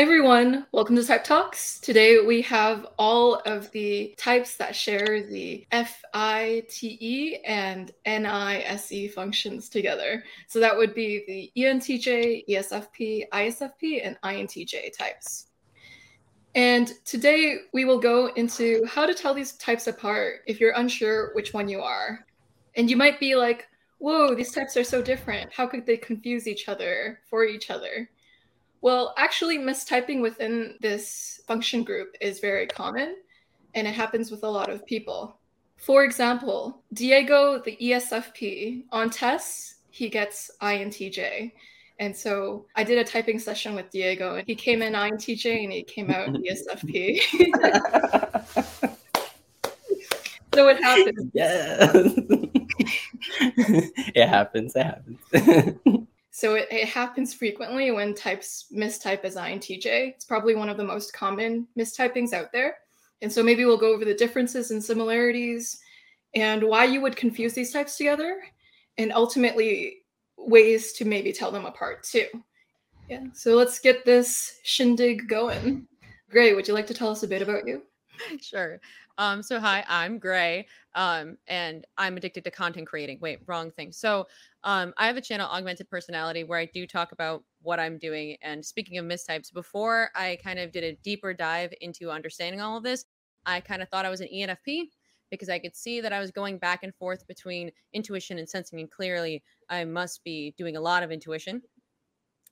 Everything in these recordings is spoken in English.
Hi everyone, welcome to Type Talks. Today we have all of the types that share the FITE and NISE functions together. So that would be the ENTJ, ESFP, ISFP, and INTJ types. And today we will go into how to tell these types apart if you're unsure which one you are. And you might be like, whoa, these types are so different. How could they confuse each other for each other? Well, actually, mistyping within this function group is very common, and it happens with a lot of people. For example, Diego, the ESFP, on tests, he gets INTJ. And so I did a typing session with Diego, and he came in INTJ and he came out ESFP. so it happens. Yeah. it happens. It happens. So it, it happens frequently when types mistype as INTJ. It's probably one of the most common mistypings out there. And so maybe we'll go over the differences and similarities and why you would confuse these types together and ultimately ways to maybe tell them apart too. Yeah. So let's get this shindig going. Gray, would you like to tell us a bit about you? Sure. Um, so hi, I'm Gray, um, and I'm addicted to content creating. Wait, wrong thing. So um, I have a channel, Augmented Personality, where I do talk about what I'm doing. And speaking of mistypes, before I kind of did a deeper dive into understanding all of this, I kind of thought I was an ENFP because I could see that I was going back and forth between intuition and sensing, and clearly I must be doing a lot of intuition.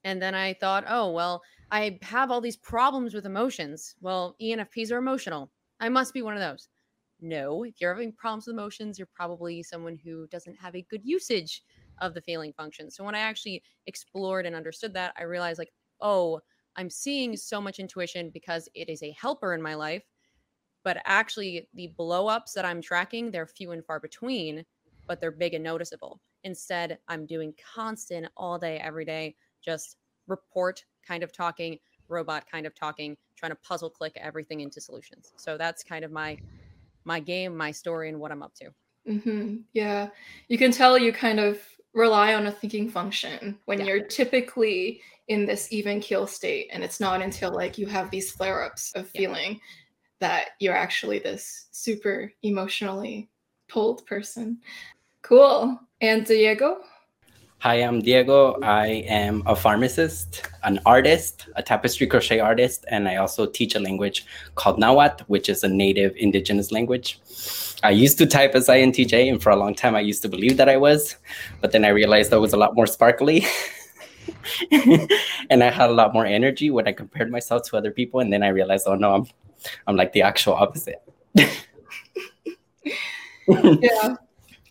And then I thought, oh, well, I have all these problems with emotions. Well, ENFPs are emotional. I must be one of those. No, if you're having problems with emotions, you're probably someone who doesn't have a good usage of the feeling function. So when I actually explored and understood that, I realized like, oh, I'm seeing so much intuition because it is a helper in my life. But actually, the blow ups that I'm tracking, they're few and far between, but they're big and noticeable. Instead, I'm doing constant all day, every day, just report kind of talking, robot kind of talking, trying to puzzle click everything into solutions. So that's kind of my my game, my story, and what I'm up to. Mm-hmm. Yeah, you can tell you kind of rely on a thinking function when yeah. you're typically in this even keel state, and it's not until like you have these flare ups of feeling yeah. that you're actually this super emotionally pulled person. Cool. And Diego, Hi, I'm Diego. I am a pharmacist, an artist, a tapestry crochet artist, and I also teach a language called Nahuatl, which is a native indigenous language. I used to type as INTJ, and for a long time I used to believe that I was, but then I realized I was a lot more sparkly. and I had a lot more energy when I compared myself to other people, and then I realized, oh no, I'm I'm like the actual opposite. yeah,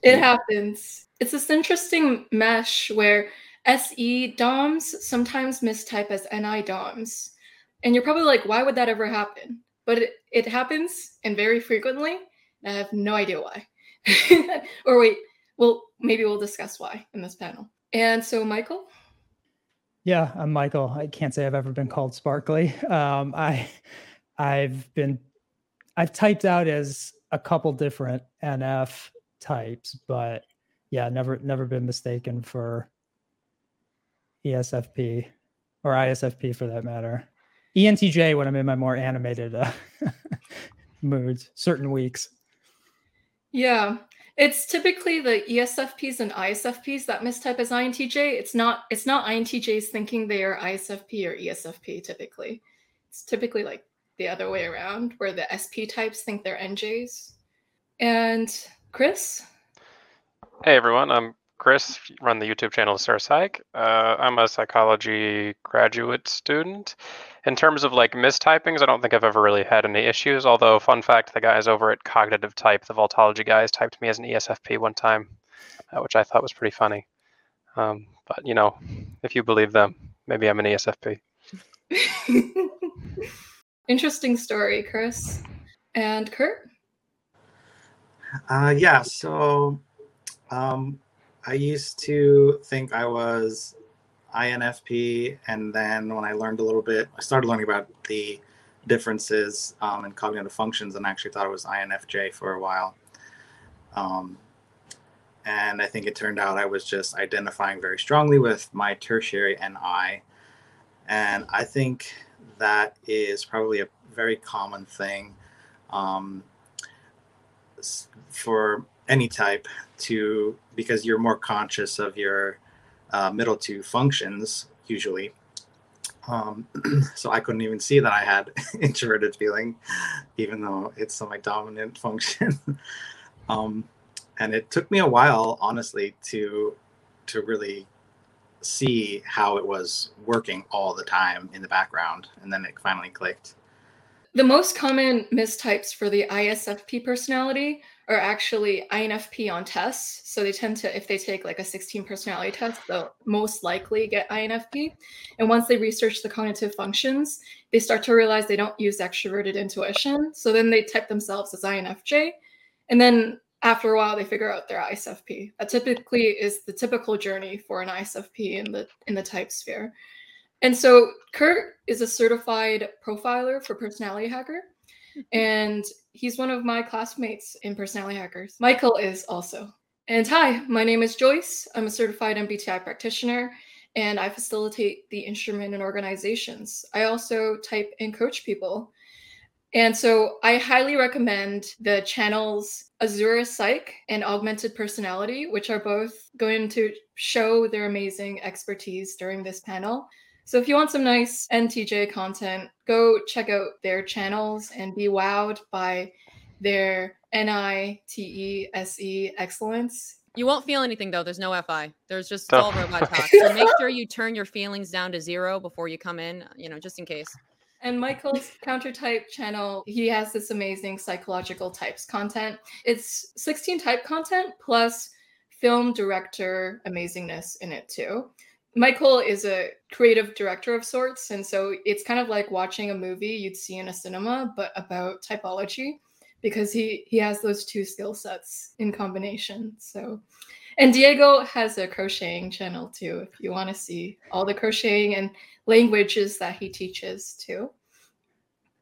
it happens it's this interesting mesh where SE DOMs sometimes mistype as NI DOMs. And you're probably like, why would that ever happen? But it, it happens and very frequently. I have no idea why. or wait, well, maybe we'll discuss why in this panel. And so, Michael? Yeah, I'm Michael. I can't say I've ever been called sparkly. Um, I, I've been, I've typed out as a couple different NF types, but yeah, never never been mistaken for ESFP or ISFP for that matter. ENTJ when I'm in my more animated uh, moods, certain weeks. Yeah, it's typically the ESFPs and ISFPs that mistype as INTJ. It's not it's not INTJs thinking they are ISFP or ESFP typically. It's typically like the other way around where the SP types think they're NJs. And Chris? Hey everyone, I'm Chris, run the YouTube channel SirPsych. Uh, I'm a psychology graduate student. In terms of like mistypings, I don't think I've ever really had any issues. Although, fun fact, the guys over at Cognitive Type, the Vultology guys, typed me as an ESFP one time, uh, which I thought was pretty funny. Um, but you know, if you believe them, maybe I'm an ESFP. Interesting story, Chris. And Kurt? Uh, yeah, so um, I used to think I was INFP, and then when I learned a little bit, I started learning about the differences um, in cognitive functions, and I actually thought it was INFJ for a while. Um, and I think it turned out I was just identifying very strongly with my tertiary NI. And I think that is probably a very common thing um, for any type to because you're more conscious of your uh, middle two functions usually. Um, so I couldn't even see that I had introverted feeling, even though it's my dominant function. um, and it took me a while, honestly, to to really see how it was working all the time in the background, and then it finally clicked. The most common mistypes for the ISFP personality are actually INFP on tests. So they tend to, if they take like a 16 personality test, they'll most likely get INFP. And once they research the cognitive functions, they start to realize they don't use extroverted intuition. So then they type themselves as INFJ. And then after a while, they figure out they're ISFP. That typically is the typical journey for an ISFP in the in the type sphere. And so Kurt is a certified profiler for Personality Hacker. And he's one of my classmates in Personality Hackers. Michael is also. And hi, my name is Joyce. I'm a certified MBTI practitioner and I facilitate the instrument and organizations. I also type and coach people. And so I highly recommend the channels Azura Psych and Augmented Personality, which are both going to show their amazing expertise during this panel. So if you want some nice NTJ content, go check out their channels and be wowed by their N I T E S E excellence. You won't feel anything though. There's no FI. There's just oh. all robot talk. So make sure you turn your feelings down to zero before you come in, you know, just in case. And Michael's counter type channel, he has this amazing psychological types content. It's 16 type content plus film director amazingness in it too. Michael is a creative director of sorts, and so it's kind of like watching a movie you'd see in a cinema, but about typology, because he he has those two skill sets in combination. So, and Diego has a crocheting channel too, if you want to see all the crocheting and languages that he teaches too.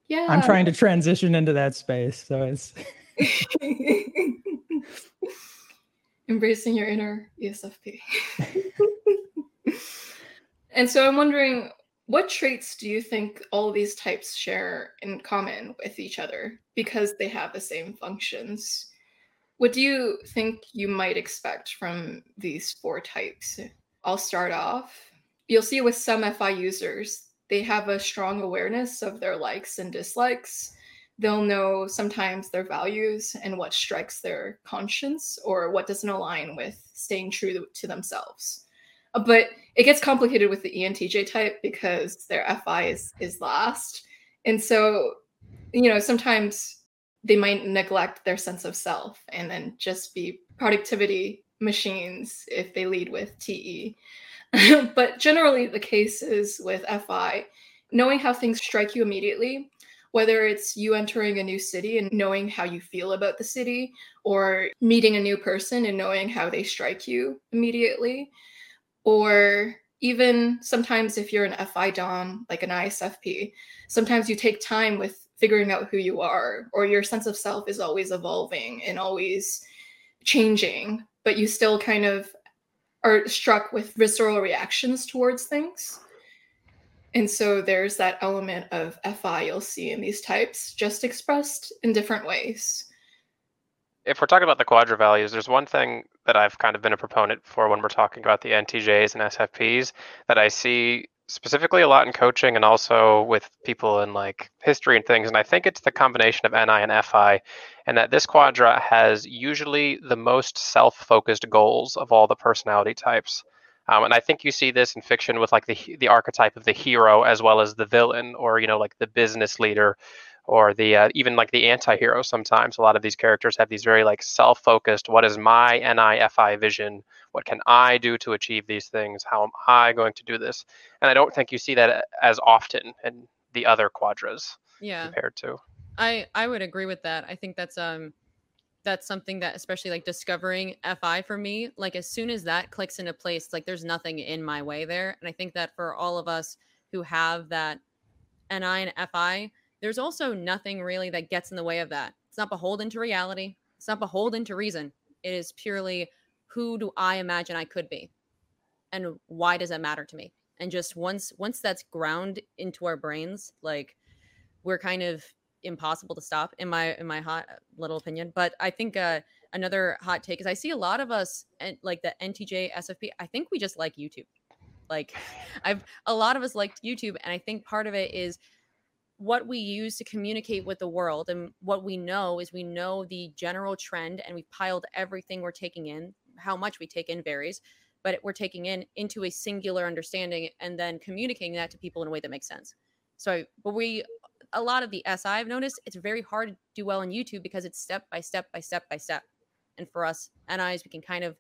Yeah, I'm trying to transition into that space, so it's embracing your inner ESFP. And so I'm wondering what traits do you think all these types share in common with each other because they have the same functions? What do you think you might expect from these four types? I'll start off. You'll see with some FI users, they have a strong awareness of their likes and dislikes. They'll know sometimes their values and what strikes their conscience or what doesn't align with staying true to themselves Uh, but it gets complicated with the ENTJ type because their FI is is last, and so you know sometimes they might neglect their sense of self and then just be productivity machines if they lead with TE. but generally, the case is with FI, knowing how things strike you immediately, whether it's you entering a new city and knowing how you feel about the city, or meeting a new person and knowing how they strike you immediately or even sometimes if you're an FI Dom, like an ISFP, sometimes you take time with figuring out who you are, or your sense of self is always evolving and always changing, but you still kind of are struck with visceral reactions towards things. And so there's that element of FI you'll see in these types, just expressed in different ways if we're talking about the quadra values, there's one thing that I've kind of been a proponent for when we're talking about the NTJs and SFPs that I see specifically a lot in coaching and also with people in like history and things. And I think it's the combination of NI and FI, and that this quadra has usually the most self focused goals of all the personality types. Um, and I think you see this in fiction with like the the archetype of the hero as well as the villain, or you know, like the business leader, or the uh, even like the anti-hero sometimes a lot of these characters have these very like self-focused what is my nifi vision? What can i do to achieve these things? How am i going to do this? And i don't think you see that uh, as often in the other quadras yeah. compared to i i would agree with that. I think that's um that's something that especially like discovering fi for me like as soon as that clicks into place like there's nothing in my way there. And i think that for all of us who have that ni and fi there's also nothing really that gets in the way of that. It's not beholden to reality, it's not beholden to reason. It is purely who do I imagine I could be? And why does that matter to me? and just once once that's ground into our brains like we're kind of impossible to stop in my in my hot little opinion but i think uh another hot take is i see a lot of us and like the ntj sfp i think we just like youtube like i've a lot of us liked youtube and i think part of it is what we use to communicate with the world and what we know is we know the general trend and we've piled everything we're taking in how much we take in varies but we're taking in into a singular understanding and then communicating that to people in a way that makes sense. So but we a lot of the si i've noticed it's very hard to do well on youtube because it's step by step by step by step. And for us nis we can kind of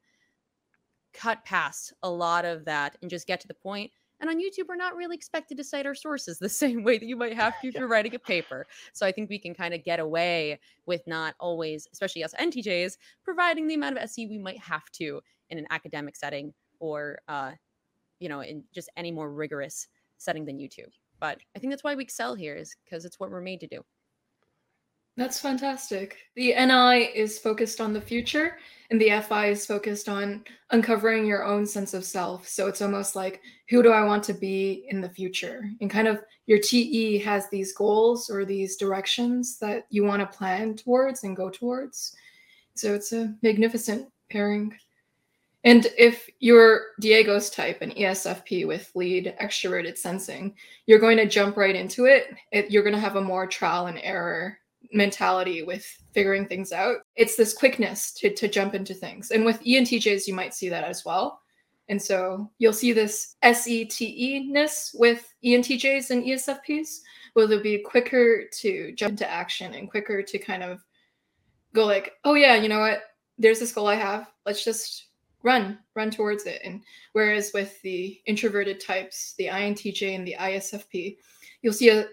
cut past a lot of that and just get to the point and on YouTube, we're not really expected to cite our sources the same way that you might have to if you're writing a paper. So I think we can kind of get away with not always, especially us NTJs, providing the amount of SE we might have to in an academic setting or, uh, you know, in just any more rigorous setting than YouTube. But I think that's why we excel here is because it's what we're made to do. That's fantastic. The NI is focused on the future, and the FI is focused on uncovering your own sense of self. So it's almost like, who do I want to be in the future? And kind of your TE has these goals or these directions that you want to plan towards and go towards. So it's a magnificent pairing. And if you're Diego's type, an ESFP with lead extroverted sensing, you're going to jump right into it. it you're going to have a more trial and error mentality with figuring things out. It's this quickness to, to jump into things. And with ENTJs, you might see that as well. And so you'll see this SETE ness with ENTJs and ESFPs, where they'll be quicker to jump into action and quicker to kind of go like, oh yeah, you know what? There's this goal I have. Let's just run, run towards it. And whereas with the introverted types, the INTJ and the ISFP, you'll see a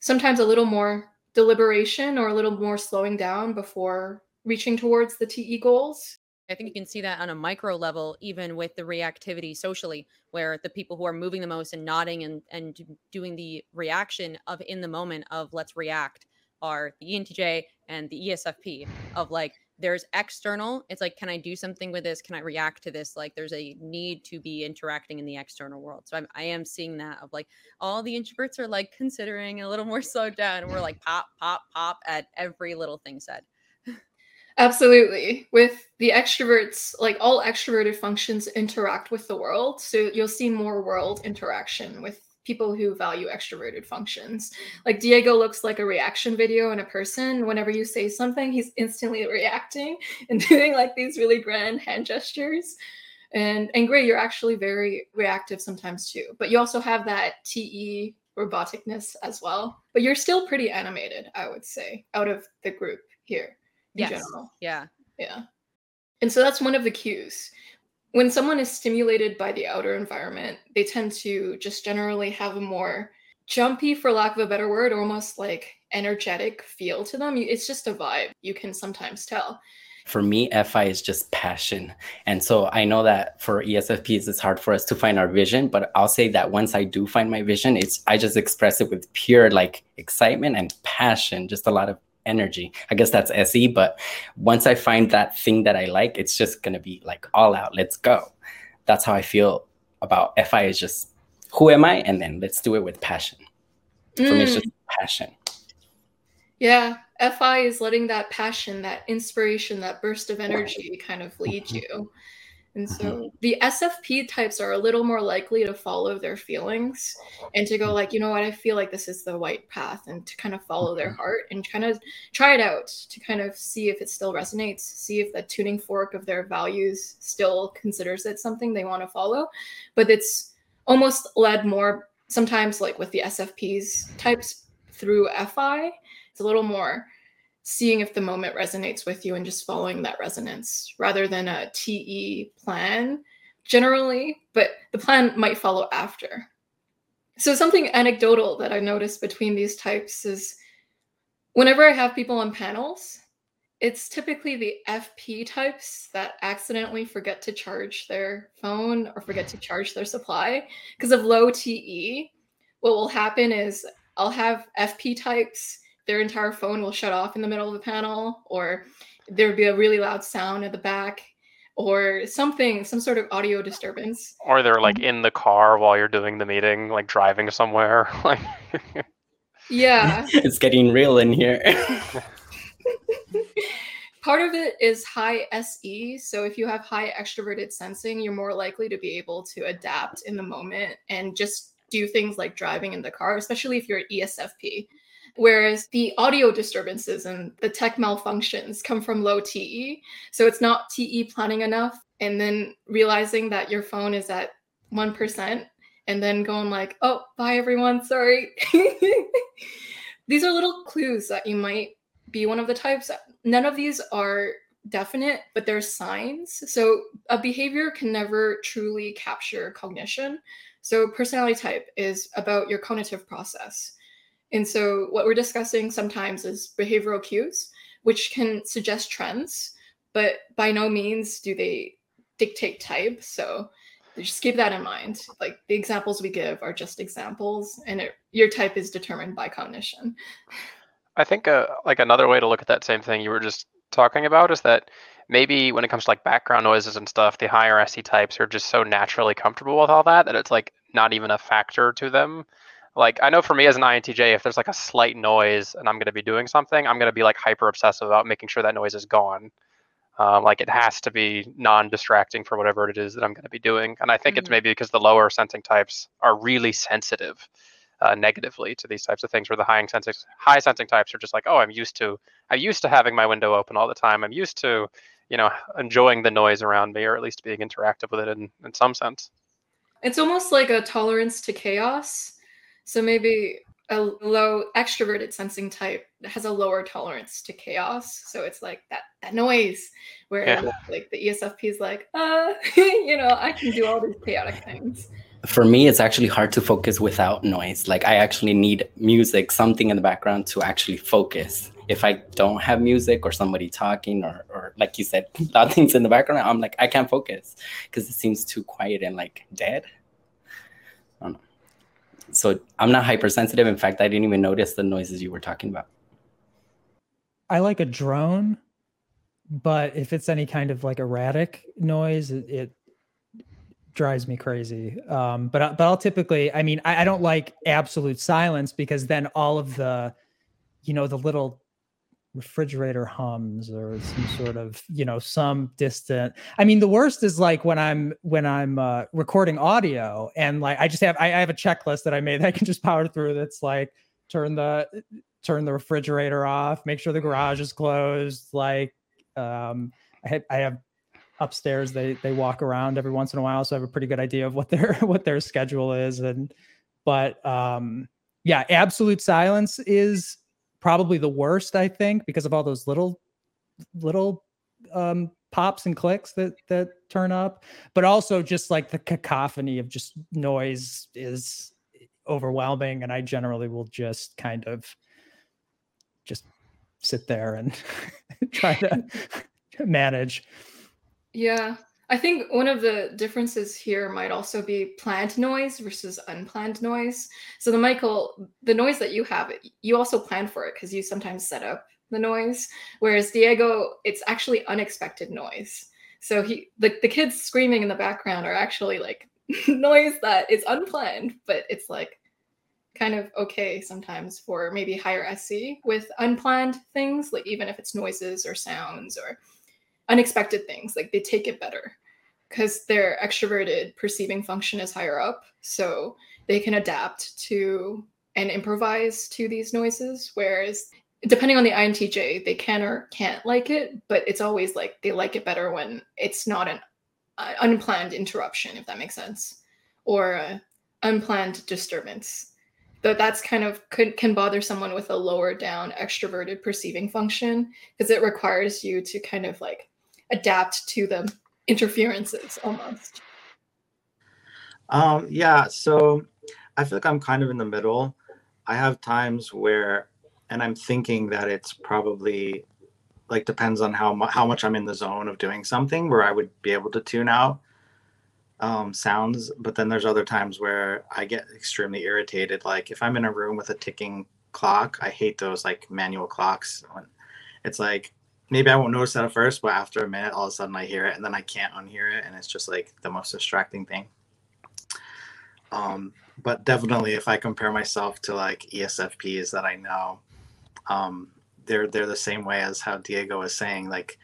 sometimes a little more deliberation or a little more slowing down before reaching towards the TE goals. I think you can see that on a micro level, even with the reactivity socially, where the people who are moving the most and nodding and, and doing the reaction of in the moment of let's react are the ENTJ and the ESFP of like there's external it's like can i do something with this? Can i react to this? Like there's a need to be interacting in the external world. So I'm, i am seeing that of like all the introverts are like considering a little more slowed down and we're like pop pop pop at every little thing said. Absolutely. With the extroverts like all extroverted functions interact with the world so you'll see more world interaction with people who value extroverted functions. Like Diego looks like a reaction video in a person. Whenever you say something, he's instantly reacting and doing like these really grand hand gestures. And and Gray, you're actually very reactive sometimes too. But you also have that TE roboticness as well. But you're still pretty animated, I would say, out of the group here in yes. general. Yeah. Yeah. And so that's one of the cues when someone is stimulated by the outer environment, they tend to just generally have a more jumpy, for lack of a better word, almost like energetic feel to them. It's just a vibe. You can sometimes tell. For me, FI is just passion. And so I know that for ESFPs, it's hard for us to find our vision, but I'll say that once I do find my vision, it's I just express it with pure like excitement and passion, just a lot of energy. I guess that's SE, but once I find that thing that I like, it's just gonna be like all out. Let's go. That's how I feel about FI is just who am I? And then let's do it with passion. Mm. For me, it's just mm. passion. Yeah, FI is letting that passion, that inspiration, that burst of energy kind of lead mm-hmm. you. And so mm-hmm. the SFP types are a little more likely to follow their feelings and to go like, you know what, I feel like this is the right path and to kind of follow their mm-hmm. heart and kind of try it out to kind of see if it still resonates, see if the tuning fork of their values still considers it something they want to follow. But it's almost led more sometimes like with the SFPs types through FI. It's a little more seeing if the moment resonates with you and just following that resonance rather than a TE plan generally, but the plan might follow after. So, something anecdotal that I noticed between these types is whenever I have people on panels, it's typically the FP types that accidentally forget to charge their phone or forget to charge their supply because of low TE. What will happen is I'll have FP types their entire phone will shut off in the middle of the panel, or there'd be a really loud sound at the back, or something, some sort of audio disturbance. Or they're like Um, in the car while you're doing the meeting, like driving somewhere. Like Yeah. it's getting real in here. Part of it is high SE. So if you have high extroverted sensing, you're more likely to be able to adapt in the moment and just do things like driving in the car, especially if you're an ESFP. Whereas the audio disturbances and the tech malfunctions come from low TE. So it's not TE planning enough and then realizing that your phone is at 1% and then going like, oh, bye everyone, sorry. These are little clues that you might be one of the types. None of these are definite, but they're signs. So a behavior can never truly capture cognition. So personality type is about your cognitive process. And so what we're discussing sometimes is behavioral cues, which can suggest trends, but by no means do they dictate type. So just keep that in mind. Like the examples we give are just examples, and it, your type is determined by cognition. I think uh, like another way to look at that same thing you were just talking about is that maybe when it comes to like background noises and stuff, the higher SE types are just so naturally comfortable with all that that it's like not even a factor to them. Like I know for me as an INTJ, if there's like a slight noise and I'm going to be doing something, I'm going to be like hyper obsessive about making sure that noise is gone. Um, like it has to be non-distracting for whatever it is that I'm going to be doing. And I think it's Mhm. maybe because the lower sensing types are really sensitive uh, negatively to these types of things, where the high sensing high sensing types are just like, oh, I'm used to I'm used to having my window open all the time. I'm used to you know enjoying the noise around me, or at least being interactive with it in in some sense. It's almost like a tolerance to chaos. So maybe a low extroverted sensing type has a lower tolerance to chaos. So it's like that that noise where Yeah. like the ESFP is like, uh, you know, I can do all these chaotic things. For me, it's actually hard to focus without noise. Like I actually need music, something in the background to actually focus. If I don't have music or somebody talking or, or like you said, loud things in the background, I'm like, I can't focus because it seems too quiet and like dead. So I'm not hypersensitive. In fact, I didn't even notice the noises you were talking about. I like a drone, but if it's any kind of like erratic noise, it, it drives me crazy. Um, but but I'll typically, I mean, I, I don't like absolute silence because then all of the, you know, the little refrigerator hums or some sort of you know some distant i mean the worst is like when i'm when i'm uh, recording audio and like i just have I, I have a checklist that i made that i can just power through that's like turn the turn the refrigerator off make sure the garage is closed like um i have, I have upstairs they they walk around every once in a while so i have a pretty good idea of what their what their schedule is and but um yeah absolute silence is probably the worst i think because of all those little little um pops and clicks that that turn up but also just like the cacophony of just noise is overwhelming and i generally will just kind of just sit there and try to manage Yeah. I think one of the differences here might also be planned noise versus unplanned noise. So the Michael, the noise that you have, you also plan for it because you sometimes set up the noise. Whereas Diego, it's actually unexpected noise. So he the, the kids screaming in the background are actually like noise that is unplanned, but it's like kind of okay sometimes for maybe higher SE with unplanned things, like even if it's noises or sounds or unexpected things like they take it better because their extroverted perceiving function is higher up so they can adapt to and improvise to these noises whereas depending on the intj they can or can't like it but it's always like they like it better when it's not an uh, unplanned interruption if that makes sense or unplanned disturbance. Though that's kind of could can bother someone with a lower down extroverted perceiving function because it requires you to kind of like adapt to the interferences almost. Um, yeah, so I feel like I'm kind of in the middle. I have times where, and I'm thinking that it's probably like depends on how mu- how much I'm in the zone of doing something where I would be able to tune out um, sounds. But then there's other times where I get extremely irritated. Like if I'm in a room with a ticking clock, I hate those like manual clocks. It's like maybe I won't notice that at first, but after a minute, all of a sudden I hear it, and then I can't unhear it, and it's just like the most distracting thing. Um, but definitely, if I compare myself to like ESFPs that I know, um, they're they're the same way as how Diego was saying. Like,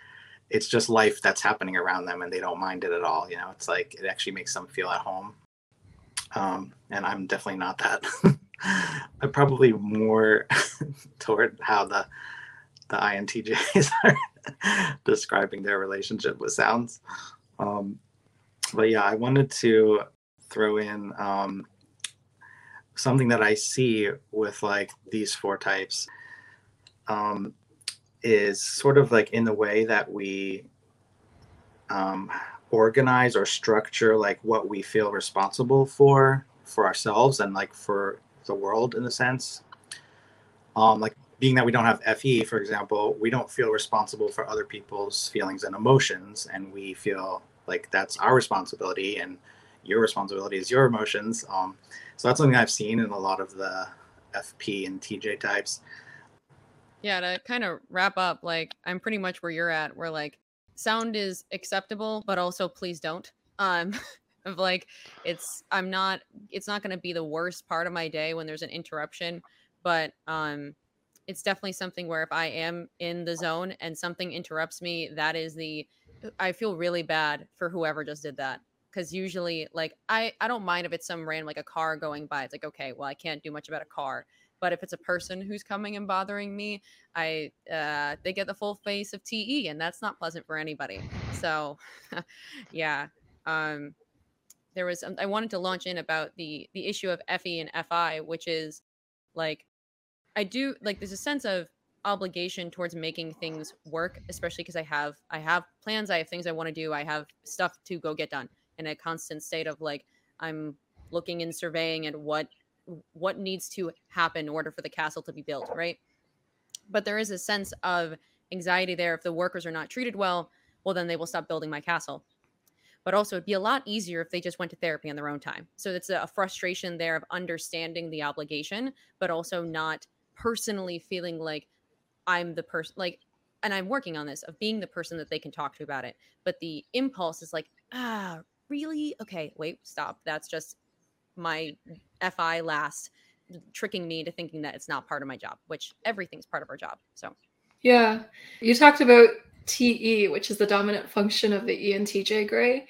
it's just life that's happening around them, and they don't mind it at all. You know, it's like it actually makes them feel at home. Um, and I'm definitely not that. I'm probably more toward how the the INTJs are describing their relationship with sounds. Um, but yeah, I wanted to throw in um, something that I see with like these four types um, is sort of like in the way that we um, organize or structure like what we feel responsible for for ourselves and like for the world in a sense. Um, like being that we don't have FE, for example, we don't feel responsible for other people's feelings and emotions, and we feel like that's our responsibility, and your responsibility is your emotions. Um, so that's something I've seen in a lot of the FP and TJ types. Yeah, to kind of wrap up, like I'm pretty much where you're at, where like sound is acceptable, but also please don't. Um, of like it's I'm not it's not going to be the worst part of my day when there's an interruption, but um it's definitely something where if I am in the zone and something interrupts me, that is the I feel really bad for whoever just did that because usually like I I don't mind if it's some random like a car going by. It's like okay, well I can't do much about a car, but if it's a person who's coming and bothering me, I uh, they get the full face of TE, and that's not pleasant for anybody. So, yeah, um, there was um, I wanted to launch in about the the issue of FE and FI, which is like I do like there's a sense of obligation towards making things work, especially because I have I have plans, I have things I want to do, I have stuff to go get done in a constant state of like I'm looking and surveying at what what needs to happen in order for the castle to be built, right? But there is a sense of anxiety there if the workers are not treated well, well then they will stop building my castle. But also it'd be a lot easier if they just went to therapy on their own time. So it's a frustration there of understanding the obligation, but also not personally feeling like I'm the person like and I'm working on this of being the person that they can talk to about it. But the impulse is like, ah, really? Okay, wait, stop. That's just my FI last tricking me into thinking that it's not part of my job, which everything's part of our job. So, yeah. You talked about TE, which is the dominant function of the ENTJ gray.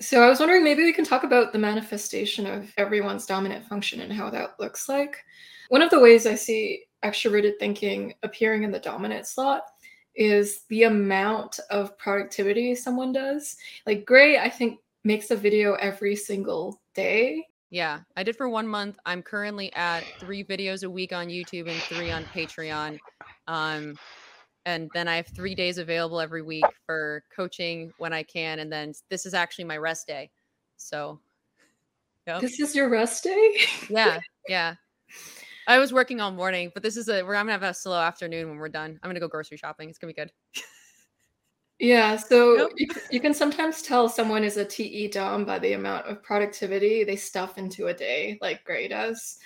So I was wondering maybe we can talk about the manifestation of everyone's dominant function and how that looks like. One of the ways I see extroverted thinking appearing in the dominant slot is the amount of productivity someone does. Like Gray, I think, makes a video every single day. Yeah, I did for one month. I'm currently at three videos a week on YouTube and three on Patreon. Um, and then I have three days available every week for coaching when I can. And then this is actually my rest day. So, yep. this is your rest day? yeah, yeah. I was working all morning, but this is a we're gonna have a slow afternoon when we're done. I'm gonna go grocery shopping. It's gonna be good. yeah, so yep. you, you can sometimes tell someone is a TE Dom by the amount of productivity they stuff into a day, like Gray does.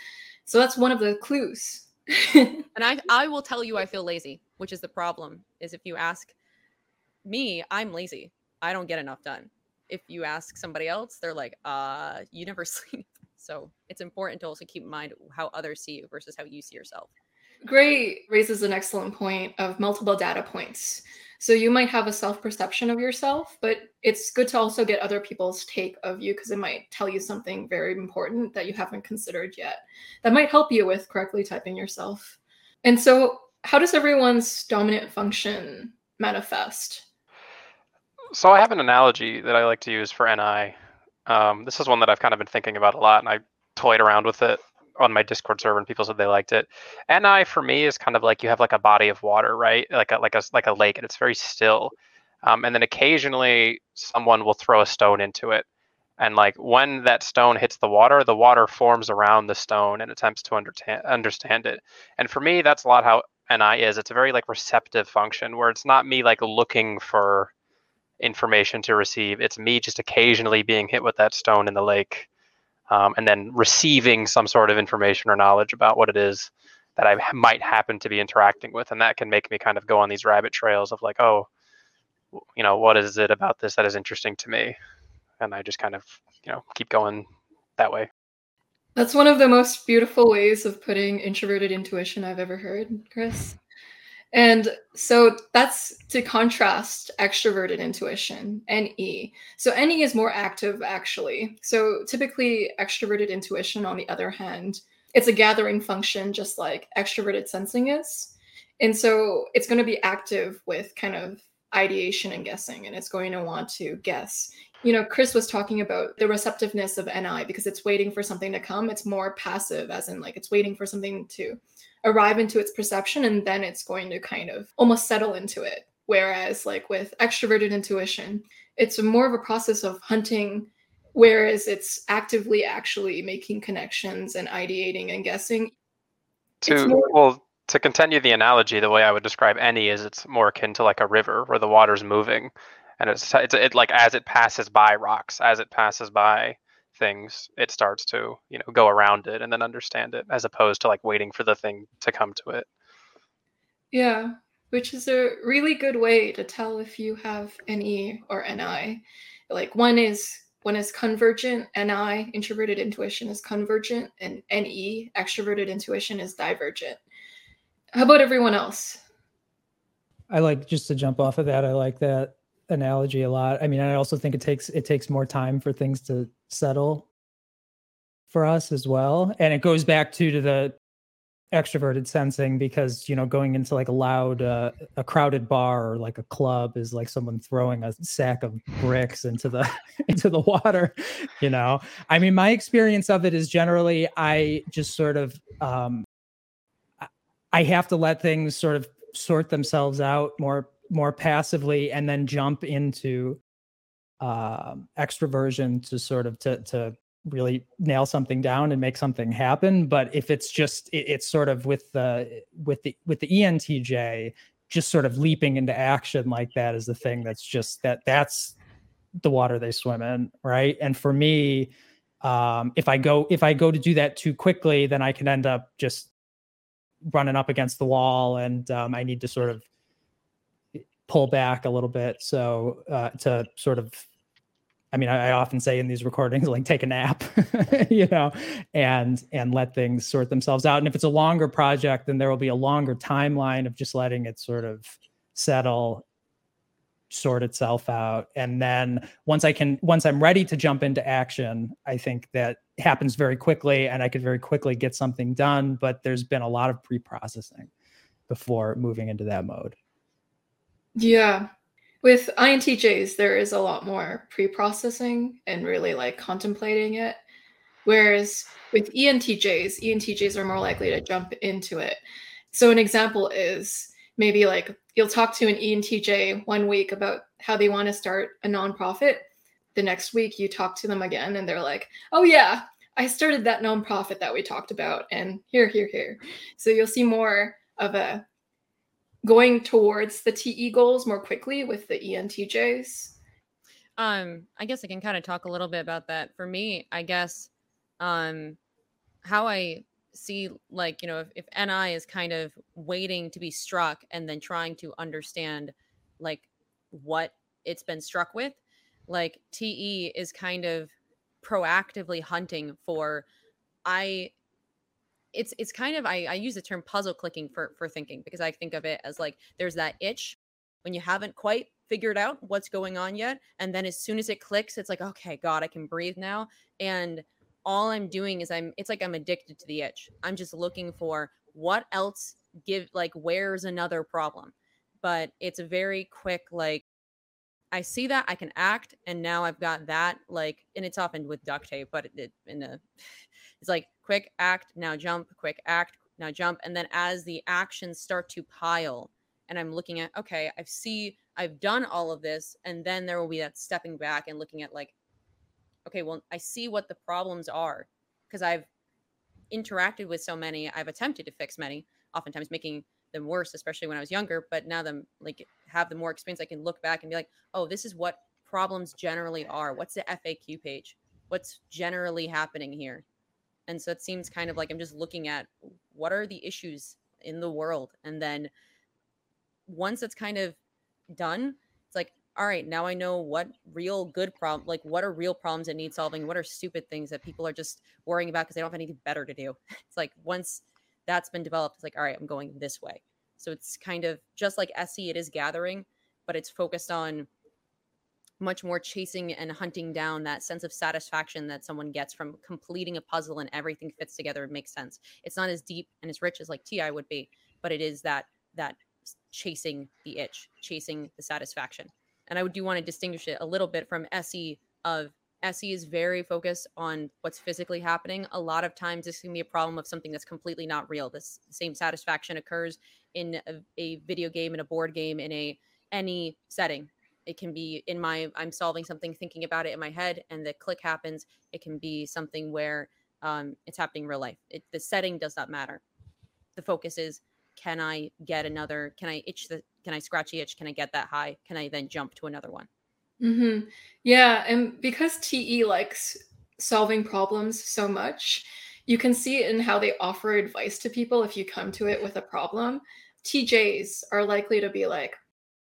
So that's one of the clues. and I I will tell you I feel lazy, which is the problem. Is if you ask me, I'm lazy. I don't get enough done. If you ask somebody else, they're like, uh, you never sleep. So it's important to also keep in mind how others see you versus how you see yourself. Gray raises an excellent point of multiple data points. So you might have a self perception of yourself, but it's good to also get other people's take of you because it might tell you something very important that you haven't considered yet. That might help you with correctly typing yourself. And so, how does everyone's dominant function manifest? So, I have an analogy that I like to use for NI um, this is one that I've kind of been thinking about a lot, and I toyed around with it on my Discord server, and people said they liked it. NI for me is kind of like you have like a body of water, right? Like a like a like a lake, and it's very still. Um, and then occasionally someone will throw a stone into it, and like when that stone hits the water, the water forms around the stone and attempts to understand understand it. And for me, that's a lot how NI is. It's a very like receptive function where it's not me like looking for information to receive. It's me just occasionally being hit with that stone in the lake, um, and then receiving some sort of information or knowledge about what it is, that I might happen to be interacting with, and that can make me kind of go on these rabbit trails of like, oh, you know, what is it about this that is interesting to me, and I just kind of you know keep going that way. That's one of the most beautiful ways of putting introverted intuition I've ever heard, Chris. And so that's to contrast extroverted intuition, NE. So NE is more active, actually. So typically, extroverted intuition, on the other hand, it's a gathering function, just like extroverted sensing is. And so it's going to be active with kind of ideation and guessing, and it's going to want to guess. You know, Chris was talking about the receptiveness of NI because it's waiting for something to come. It's more passive, as in, like, it's waiting for something to arrive into its perception and then it's going to kind of almost settle into it. Whereas, like, with extroverted intuition, it's more of a process of hunting whereas it's actively actually making connections and ideating and guessing to more- well to continue the analogy the way i would describe NE is it's more akin to like a river where the water's moving and it's it's it like as it passes by rocks as it passes by things it starts to you know go around it and then understand it as opposed to like waiting for the thing to come to it yeah which is a really good way to tell if you have ne or ni like one is one is convergent, NI, introverted intuition is convergent, and NE, extroverted intuition is divergent. How about everyone else? I like just to jump off of that, I like that analogy a lot. I mean, I also think it takes it takes more time for things to settle for us as well. And it goes back to to the extroverted sensing because you know going into like a loud uh, a crowded bar or like a club is like someone throwing a sack of bricks into the into the water you know i mean my experience of it is generally i just sort of um i have to let things sort of sort themselves out more more passively and then jump into um extroversion to sort of to to really nail something down and make something happen. But if it's just it, it's sort of with the with the with the entj just sort of leaping into action like that is the thing that's just that that's the water they swim in right? And for me um if i go if i go to do that too quickly then i can end up just running up against the wall and um, i need to sort of pull back a little bit so uh, to sort of I mean, I, I, often say in these recordings, like take a nap, you know, and and let things sort themselves out. And if it's a longer project, then there will be a longer timeline of just letting it sort of settle, sort itself out. And then once I can, once I'm ready to jump into action, I think that happens very quickly, and I could very quickly get something done. But there's been a lot of pre-processing before moving into that mode. Yeah, with INTJs, there is a lot more pre-processing and really like contemplating it. Whereas with ENTJs, ENTJs are more likely to jump into it. So an example is maybe like you'll talk to an ENTJ one week about how they want to start a nonprofit. The next week you talk to them again and they're like, "Oh yeah, I started that nonprofit that we talked about and here here here." So you'll see more of a going towards the TE goals more quickly with the ENTJs? Um, I guess I can kind of talk a little bit about that. For me, I guess um how I see like, you know, if, if NI is kind of waiting to be struck and then trying to understand like what it's been struck with, like TE is kind of proactively hunting for I it's it's kind of I, I use the term puzzle clicking for for thinking because I think of it as like there's that itch when you haven't quite figured out what's going on yet and then as soon as it clicks it's like okay god I can breathe now and all I'm doing is I'm it's like I'm addicted to the itch. I'm just looking for what else give like where's another problem. But it's a very quick like I see that I can act and now I've got that like and it's often with duct tape but it, it in a it's like quick act, now jump, quick act, now jump. And then as the actions start to pile, and I'm looking at, okay, I see I've done all of this, and then there will be that stepping back and looking at like, okay, well, I see what the problems are because I've interacted with so many, I've attempted to fix many, oftentimes making them worse, especially when I was younger. But now them like have the more experience, I can look back and be like, oh, this is what problems generally are. What's the FAQ page? What's generally happening here? and so it seems kind of like i'm just looking at what are the issues in the world and then once it's kind of done it's like all right now i know what real good problem like what are real problems that need solving what are stupid things that people are just worrying about because they don't have anything better to do it's like once that's been developed it's like all right i'm going this way so it's kind of just like se it is gathering but it's focused on much more chasing and hunting down that sense of satisfaction that someone gets from completing a puzzle and everything fits together and makes sense. It's not as deep and as rich as like TI would be, but it is that that chasing the itch, chasing the satisfaction. And I do want to distinguish it a little bit from SE of SE is very focused on what's physically happening. A lot of times this can be a problem of something that's completely not real. This same satisfaction occurs in a, a video game, in a board game, in a any setting. It can be in my i'm solving something thinking about it in my head and the click happens. It can be something where um, it's happening real life. It, the setting does not matter. The focus is can i get another can i itch the can i scratch the itch? Can i get that high? Can i then jump to another one mm-hmm. yeah and because te likes solving problems so much you can see in how they offer advice to people if you come to it with a problem tjs are likely to be like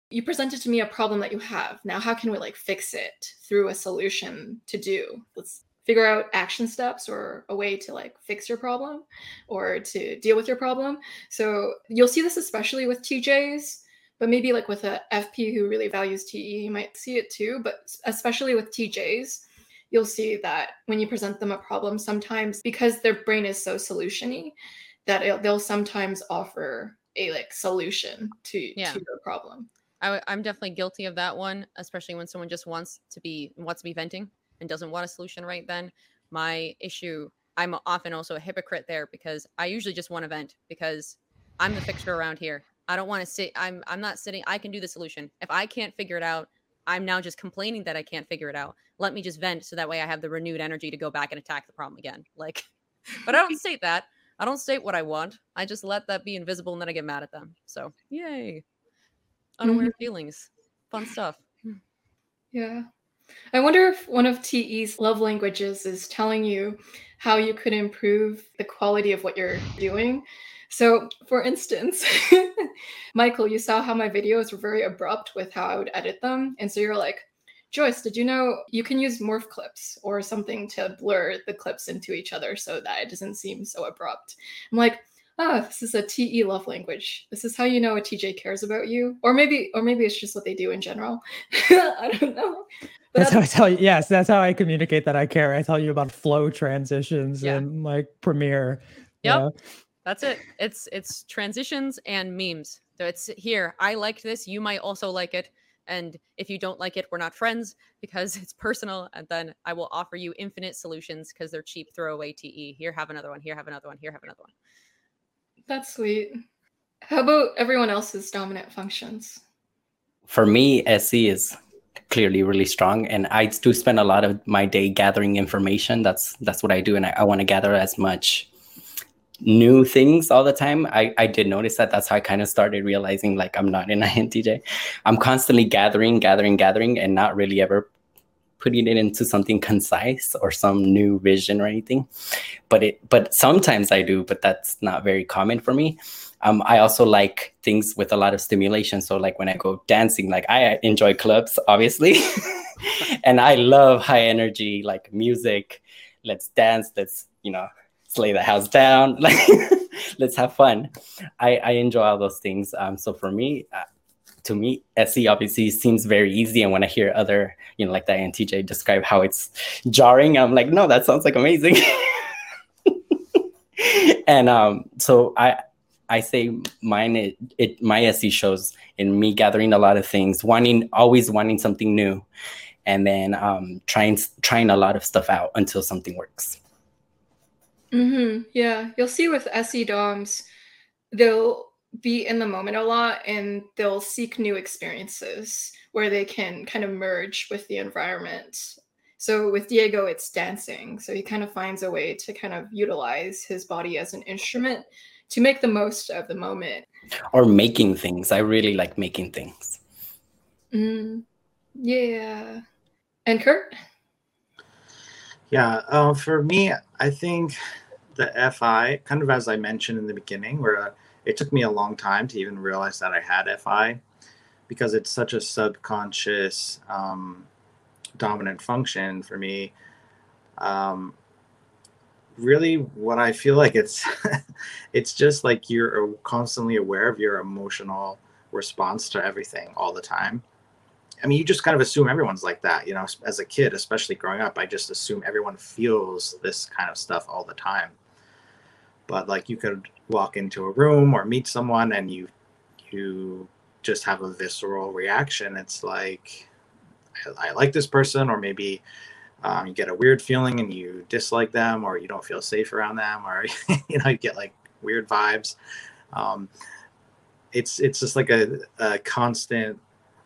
you presented to me a problem that you have. Now, how can we like fix it through a solution to do? Let's figure out action steps or a way to like fix your problem or to deal with your problem. So you'll see this especially with TJs, but maybe like with a FP who really values TE, you might see it too. But especially with TJs, you'll see that when you present them a problem, sometimes because their brain is so solutiony, that they'll sometimes offer a like solution to yeah. to your problem. I, I'm definitely guilty of that one, especially when someone just wants to be wants to be venting and doesn't want a solution right then. My issue, I'm often also a hypocrite there because I usually just want to vent because I'm the fixture around here. I don't want to sit. I'm I'm not sitting. I can do the solution. If I can't figure it out, I'm now just complaining that I can't figure it out. Let me just vent so that way I have the renewed energy to go back and attack the problem again. Like, but I don't state that. I don't state what I want. I just let that be invisible and then I get mad at them. So, yay unaware mm-hmm. feelings. Fun stuff. Yeah. I wonder if one of TE's love languages is telling you how you could improve the quality of what you're doing. So, for instance, Michael, you saw how my videos were very abrupt with how I would edit them. And so you're like, Joyce, did you know you can use morph clips or something to blur the clips into each other so that it doesn't seem so abrupt? I'm like, oh, this is a TE love language. This is how you know a TJ cares about you. Or maybe, or maybe it's just what they do in general. I don't know. That's, that's, how I tell you. Yes, that's how I communicate that I care. I tell you about flow transitions yeah. and like Premiere. Yep. That's it. It's it's transitions and memes. So it's here. I like this. You might also like it. And if you don't like it, we're not friends because it's personal. And then I will offer you infinite solutions because they're cheap throwaway TE. Here, have another one. Here, have another one. Here, have another one. That's sweet. How about everyone else's dominant functions? For me, SE is clearly really strong and i do spend a lot of my day gathering information that's that's what i do and i, I want to gather as much new things all the time I, I did notice that that's how i kind of started realizing like i'm not an intj i'm constantly gathering gathering gathering and not really ever putting it into something concise or some new vision or anything. But it but sometimes I do, but that's not very common for me. Um, I also like things with a lot of stimulation. So like when I go dancing, like I enjoy clubs, obviously. and I love high energy, like music. Let's dance, let's, you know, slay the house down. Like let's have fun. I, I enjoy all those things. Um, so for me, uh, to me, SE obviously seems very easy. And when I hear other, you know, like that and TJ describe how it's jarring, I'm like, no, that sounds like amazing. and um, so I I say mine it, it my SE shows in me gathering a lot of things, wanting always wanting something new, and then um, trying trying a lot of stuff out until something works. Mm-hmm. Yeah, you'll see with SE DOMs, they'll be in the moment a lot and they'll seek new experiences where they can kind of merge with the environment. So with Diego, it's dancing. So he kind of finds a way to kind of utilize his body as an instrument to make the most of the moment. Or making things. I really like making things. Mm, yeah. And Kurt? Yeah, uh, for me, I think the FI, kind of as I mentioned in the beginning, where uh, it took me a long time to even realize that I had FI because it's such a subconscious um, dominant function for me. Um, really, what I feel like it's it's just like you're constantly aware of your emotional response to everything all the time. I mean, you just kind of assume everyone's like that, you know. As a kid, especially growing up, I just assume everyone feels this kind of stuff all the time. But like, you could walk into a room or meet someone, and you you just have a visceral reaction. It's like, I, I like this person, or maybe um, you get a weird feeling and you dislike them, or you don't feel safe around them, or you know, you get like weird vibes. Um, it's it's just like a, a constant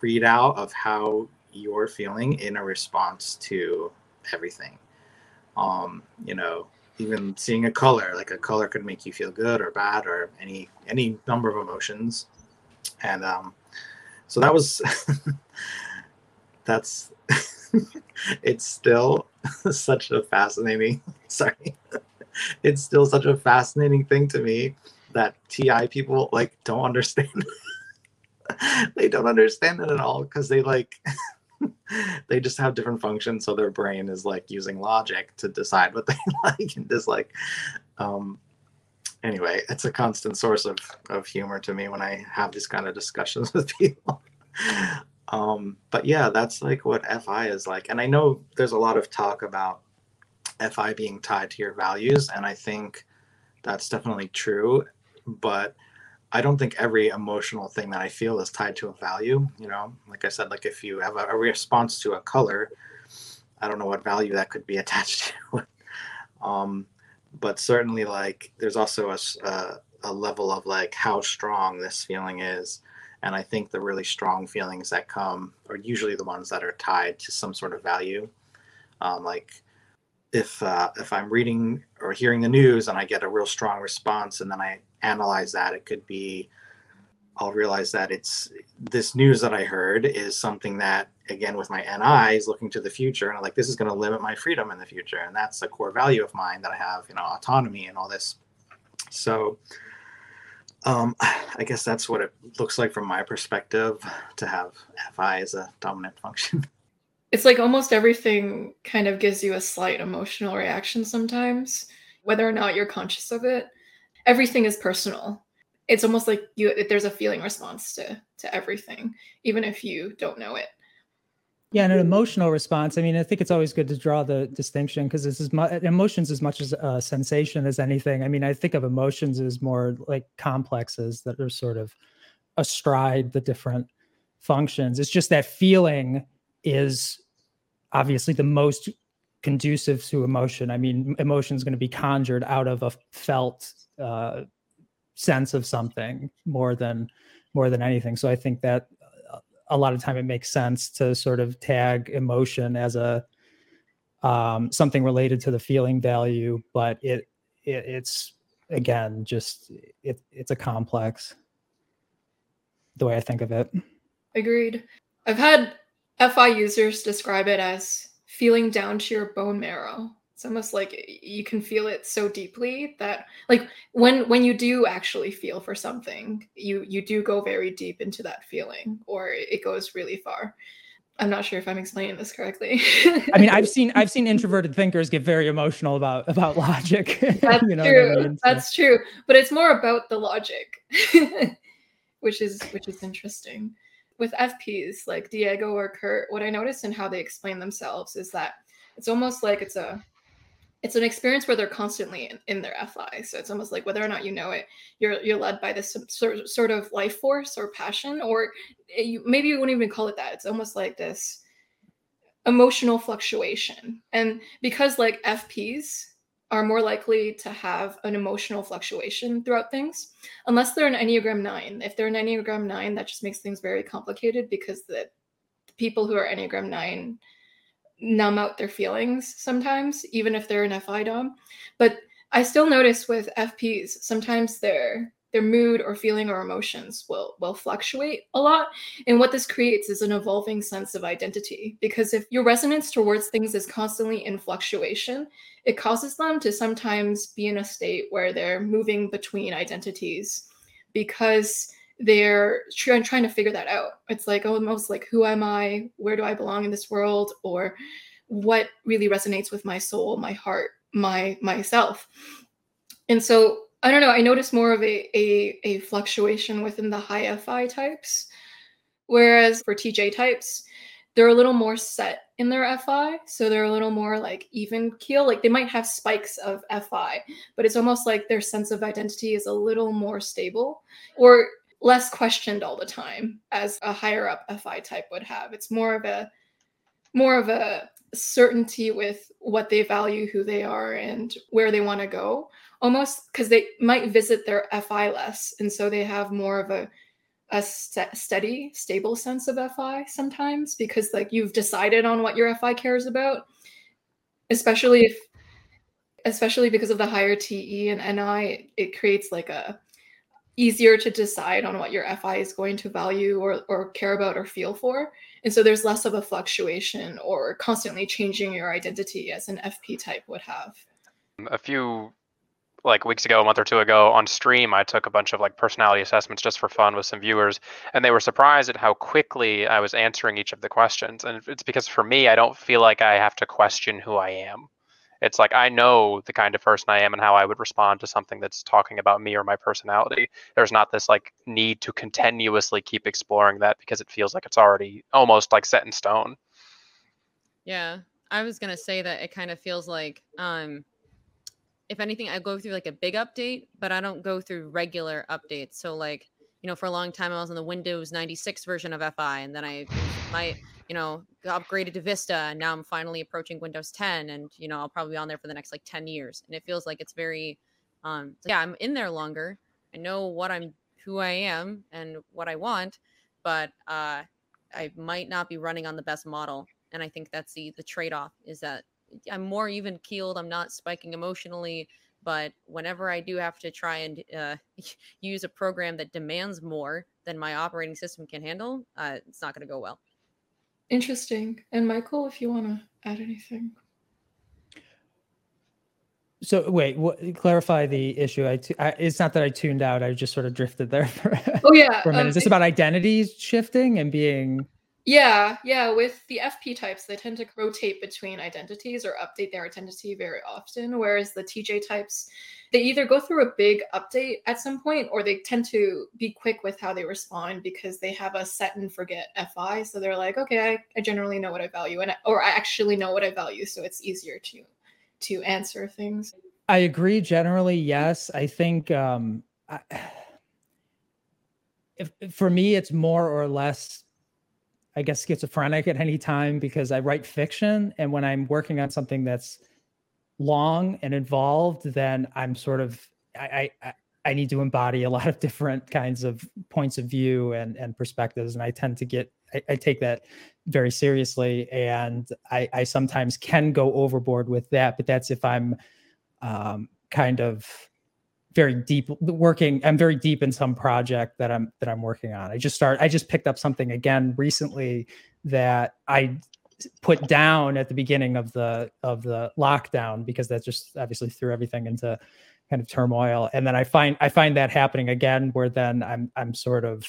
readout of how you're feeling in a response to everything. Um, you know, even seeing a color, like a color could make you feel good or bad or any any number of emotions. And um, so that was that's it's still such a fascinating sorry. it's still such a fascinating thing to me that TI people like don't understand they don't understand it at all because they like they just have different functions so their brain is like using logic to decide what they like and dislike. Um anyway it's a constant source of of humor to me when i have these kind of discussions with people. Um but yeah that's like what fi is like and i know there's a lot of talk about fi being tied to your values and i think that's definitely true but I don't think every emotional thing that I feel is tied to a value. You know, like I said, like if you have a, a response to a color, I don't know what value that could be attached to. um, but certainly, like there's also a, a, a level of like how strong this feeling is, and I think the really strong feelings that come are usually the ones that are tied to some sort of value. Um, like if uh, if I'm reading or hearing the news and I get a real strong response, and then I analyze that. It could be I'll realize that it's this news that I heard is something that, again, with my NI, is looking to the future, and I'm like, this is going to limit my freedom in the future, and that's a core value of mine that I have, you know, autonomy and all this. So, um, I guess that's what it looks like from my perspective to have FI as a dominant function. It's like almost everything kind of gives you a slight emotional reaction sometimes, whether or not you're conscious of it everything is personal. It's almost like you there's a feeling response to to everything even if you don't know it. Yeah and an emotional response. I mean i think it's always good to draw the distinction because this is much emotions as much as a sensation as anything. I mean i think of emotions as more like complexes that are sort of astride the different functions. It's just that feeling is obviously the most conducive to emotion i mean emotion is going to be conjured out of a felt uh, sense of something more than more than anything. So I think that uh, a lot of time it makes sense to sort of tag emotion as a um, something related to the feeling value, but it, it it's again just it it's a complex the way I think of it. Agreed. I've had FI users describe it as feeling down to your bone marrow. It's almost like you can feel it so deeply that like when when you do actually feel for something you you do go very deep into that feeling or it goes really far. I'm not sure if i'm explaining this correctly. I mean i've seen i've seen introverted thinkers get very emotional about about logic. That's you know true. that's true. But it's more about the logic which is which is interesting with fps like diego or kurt what i noticed in how they explain themselves is that it's almost like it's a it's an experience where they're constantly in, in, their FI. So it's almost like whether or not you know it, you're you're led by this sort sort of life force or passion, or you, maybe you wouldn't even call it that. It's almost like this emotional fluctuation. And because like FPs are more likely to have an emotional fluctuation throughout things, unless they're an Enneagram Nine. If they're an Enneagram Nine, that just makes things very complicated because the people who are Enneagram Nine numb out their feelings sometimes, even if they're an FI dom. But I still notice with FPs, sometimes their their mood or feeling or emotions will will fluctuate a lot. And what this creates is an evolving sense of identity because if your resonance towards things is constantly in fluctuation it causes them to sometimes be in a state where they're moving between identities because they're trying trying to figure that out. It's like almost like who am i? Where do i belong in this world? Or what really resonates with my soul my heart my myself? And so I don't know. I noticed more of a, a, a fluctuation within the high FI types, whereas for TJ types, they're a little more set in their FI. So they're a little more like even keel. Like they might have spikes of FI, but it's almost like their sense of identity is a little more stable or less questioned all the time as a higher up FI type would have. It's more of a more of a certainty with what they value, who they are, and where they want to go almost because they might visit their FI less. And so they have more of a, a st- steady, stable sense of FI sometimes because like you've decided on what your FI cares about, especially if, especially because of the higher TE and NI, it creates like a, easier to decide on what your FI is going to value or, or care about or feel for. And so there's less of a fluctuation or constantly changing your identity as an FP type would have. A few like weeks ago, a month or two ago on stream, I took a bunch of like personality assessments just for fun with some viewers, and they were surprised at how quickly I was answering each of the questions. And it's because for me, I don't feel like I have to question who I am. It's like I know the kind of person I am and how I would respond to something that's talking about me or my personality. There's not this like need to continuously keep exploring that because it feels like it's already almost like set in stone. Yeah. I was going to say that it kind of feels like um if anything, I go through like a big update, but I don't go through regular updates. So like, you know, for a long time I was on the Windows 96 version of FI, and then I might, you know, upgraded to Vista, and now I'm finally approaching Windows 10, and you know, I'll probably be on there for the next like 10 years, and it feels like it's very, um, yeah, I'm in there longer. I know what I'm, who I am, and what I want, but uh, I might not be running on the best model, and I think that's the the trade off is that I'm more even keeled. I'm not spiking emotionally. But whenever I do have to try and uh, use a program that demands more than my operating system can handle, uh, it's not going to go well. Interesting. And Michael, if you want to add anything. So wait, what, clarify the issue. I, t- I it's not that I tuned out. I just sort of drifted there for, oh yeah for a minute. Um, Is this about identities shifting and being yeah, yeah. With the FP types, they tend to rotate between identities or update their identity very often. Whereas the TJ types, they either go through a big update at some point or they tend to be quick with how they respond because they have a set and forget FI. So they're like, okay, I, I generally know what I value and or I actually know what I value. So it's easier to to answer things. I agree generally, yes. I think um I, if, for me it's more or less I guess schizophrenic at any time because I write fiction, and when I'm working on something that's long and involved, then I'm sort of I, I I need to embody a lot of different kinds of points of view and and perspectives, and I tend to get I, I take that very seriously, and I I sometimes can go overboard with that, but that's if I'm um, kind of very deep working i'm very deep in some project that i'm that i'm working on. I just start i just picked up something again recently that i put down at the beginning of the of the lockdown because that just obviously threw everything into kind of turmoil. And then i find i find that happening again where then i'm i'm sort of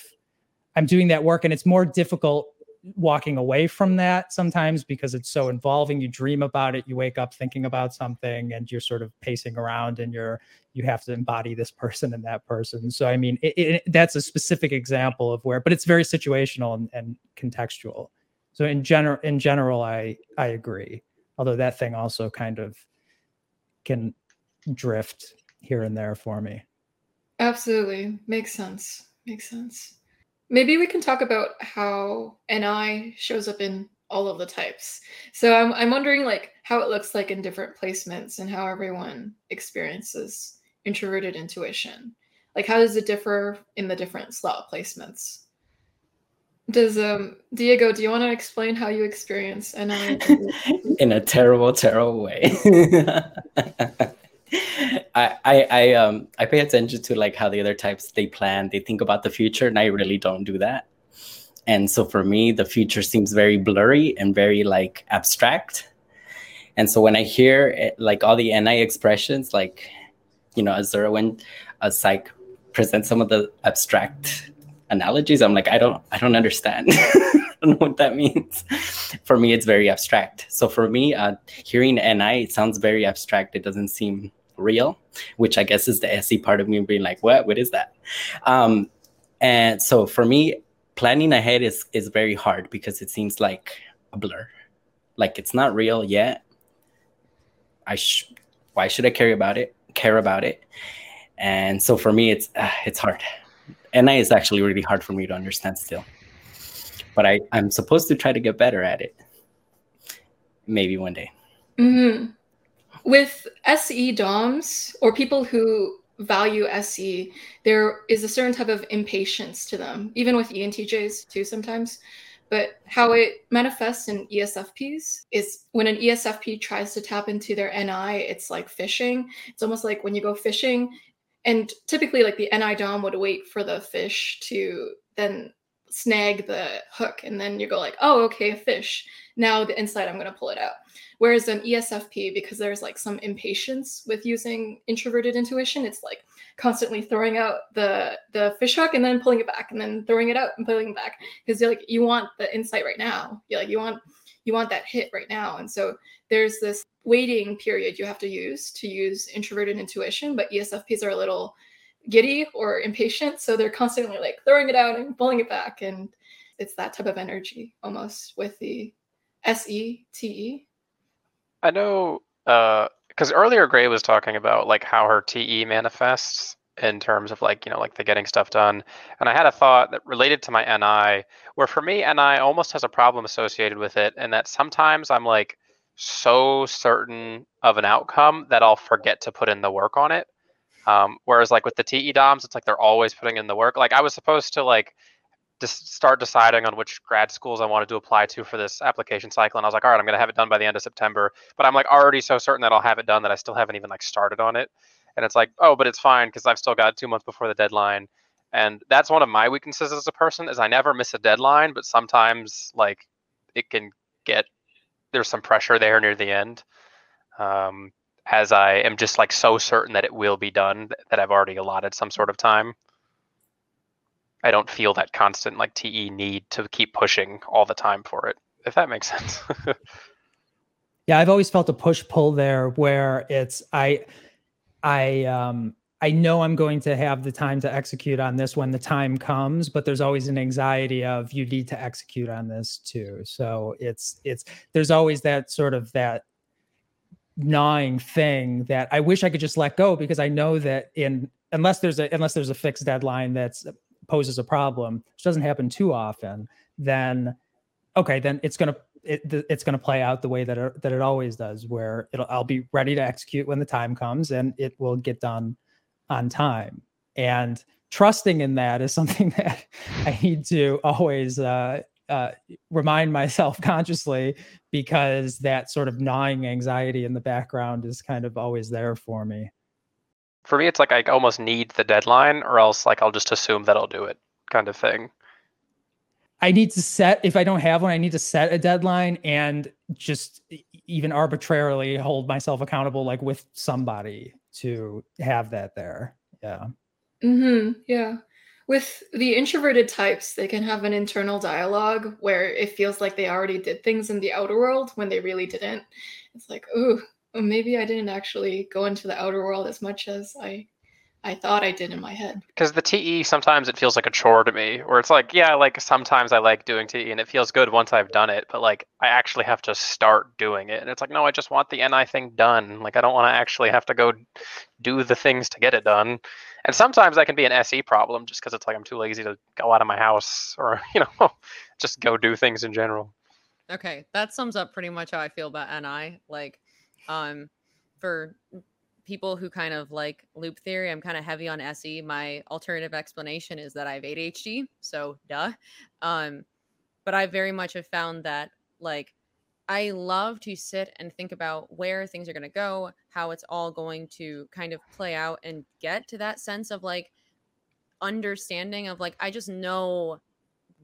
i'm doing that work and it's more difficult walking away from that sometimes because it's so involving. You dream about it you wake up thinking about something and you're sort of pacing around and you're you have to embody this person and that person. So i mean it, it, that's a specific example of where but it's very situational and, and contextual. So in general in general i i agree. Although that thing also kind of can drift here and there for me. Absolutely. Makes sense. Makes sense Maybe we can talk about how NI shows up in all of the types. So I'm I'm wondering like how it looks like in different placements and how everyone experiences introverted intuition. Like how does it differ in the different slot placements? Does um Diego, do you want to explain how you experience NI? in a terrible, terrible way. I, I I um I pay attention to like how the other types they plan, they think about the future, and I really don't do that. And so for me, the future seems very blurry and very like abstract. And so when I hear it, like all the NI expressions, like you know, Azura when a psych presents some of the abstract analogies, I'm like, I don't I don't understand. I don't know what that means. For me, it's very abstract. So for me, uh, hearing NI, it sounds very abstract. It doesn't seem real, which I guess is the SE part of me being like, what? What is that? Um, and so for me, planning ahead is is very hard because it seems like a blur. Like it's not real yet. I sh- why should I care about it? Care about it? And so for me, it's uh, it's hard. NI is actually really hard for me to understand still. But I, I'm supposed to try to get better at it. Maybe one day. Mm-hmm. With SE DOMs or people who value SE, there is a certain type of impatience to them, even with ENTJs too sometimes. But how it manifests in ESFPs is when an ESFP tries to tap into their NI, it's like fishing. It's almost like when you go fishing, and typically, like the NI DOM would wait for the fish to then snag the hook, and then you go like, "Oh, okay, a fish." Now the inside, I'm going to pull it out. Whereas an ESFP, because there's like some impatience with using introverted intuition, it's like constantly throwing out the the fish hook and then pulling it back and then throwing it out and pulling it back because you're like you want the insight right now. You like you want you want that hit right now. And so there's this waiting period you have to use to use introverted intuition, but ESFPs are a little giddy or impatient, so they're constantly like throwing it out and pulling it back and it's that type of energy almost with the SETE I know because uh, earlier Gray was talking about like how her TE manifests in terms of like you know like the getting stuff done, and I had a thought that related to my NI, where for me NI almost has a problem associated with it, and that sometimes I'm like so certain of an outcome that I'll forget to put in the work on it. Um, whereas like with the TE DOMs, it's like they're always putting in the work. Like I was supposed to like just start deciding on which grad schools I wanted to apply to for this application cycle. And I was like, all right, I'm going to have it done by the end of September. But I'm like already so certain that I'll have it done that I still haven't even like started on it. And it's like, oh, but it's fine because I've still got two months before the deadline. And that's one of my weaknesses as a person is I never miss a deadline, but sometimes like it can get there's some pressure there near the end. Um, as I am just like so certain that it will be done that I've already allotted some sort of time. I don't feel that constant like TE need to keep pushing all the time for it. If that makes sense. yeah, I've always felt a push pull there where it's I I um I know I'm going to have the time to execute on this when the time comes, but there's always an anxiety of you need to execute on this too. So it's it's there's always that sort of that gnawing thing that I wish I could just let go because I know that in unless there's a unless there's a fixed deadline that's poses a problem, which doesn't happen too often, then okay, then it's gonna it, it's going to play out the way that it, that it always does, where it'll I'll be ready to execute when the time comes, and it will get done on time. And trusting in that is something that I need to always uh, uh, remind myself consciously because that sort of gnawing anxiety in the background is kind of always there for me for me, it's like I almost need the deadline, or else like I'll just assume that I'll do it, kind of thing. I need to set if I don't have one, I need to set a deadline and just even arbitrarily hold myself accountable, like with somebody to have that there. Yeah. Hmm. Yeah. With the introverted types, they can have an internal dialogue where it feels like they already did things in the outer world when they really didn't. It's like, ooh, maybe I didn't actually go into the outer world as much as I I thought I did in my head. Because the TE sometimes it feels like a chore to me, where it's like, yeah, like sometimes I like doing TE and it feels good once I've done it, but like I actually have to start doing it. And it's like, no, I just want the NI thing done. Like I don't want to actually have to go do the things to get it done. And sometimes that can be an SE problem just because it's like I'm too lazy to go out of my house or, you know, just go do things in general. Okay. That sums up pretty much how I feel about NI. Like um, for people who kind of like loop theory, I'm kind of heavy on SE. My alternative explanation is that I have ADHD, so duh. Um, but I very much have found that like I love to sit and think about where things are going to go, how it's all going to kind of play out and get to that sense of like understanding of like I just know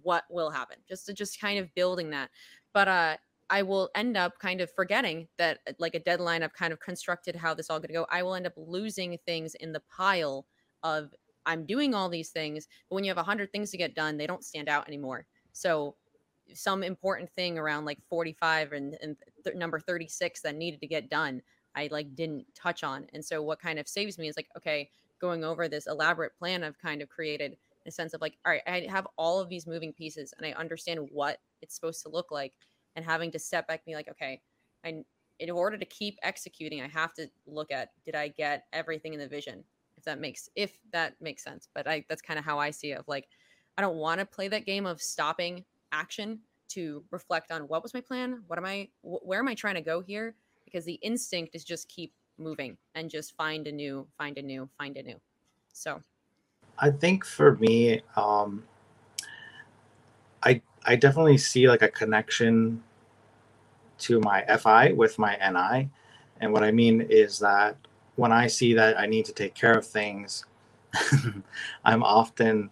what will happen. Just just kind of building that. But uh I will end up kind of forgetting that uh, like a deadline I've kind of constructed how this all going to go. I will end up losing things in the pile of I'm doing all these things, but when you have a hundred things to get done, they don't stand out anymore. So some important thing around like 45 and, and th- number 36 that needed to get done i like didn't touch on and so what kind of saves me is like okay going over this elaborate plan i've kind of created a sense of like all right i have all of these moving pieces and i understand what it's supposed to look like and having to step back and be like okay i in order to keep executing i have to look at did i get everything in the vision? If that makes if that makes sense but i that's kind of how i see it of like i don't want to play that game of stopping action to reflect on what was my plan what am i wh- where am i trying to go here? Because the instinct is just keep moving and just find a new find a new find a new. So. I think for me, um, I I definitely see like a connection to my FI with my NI, and what I mean is that when I see that I need to take care of things, I'm often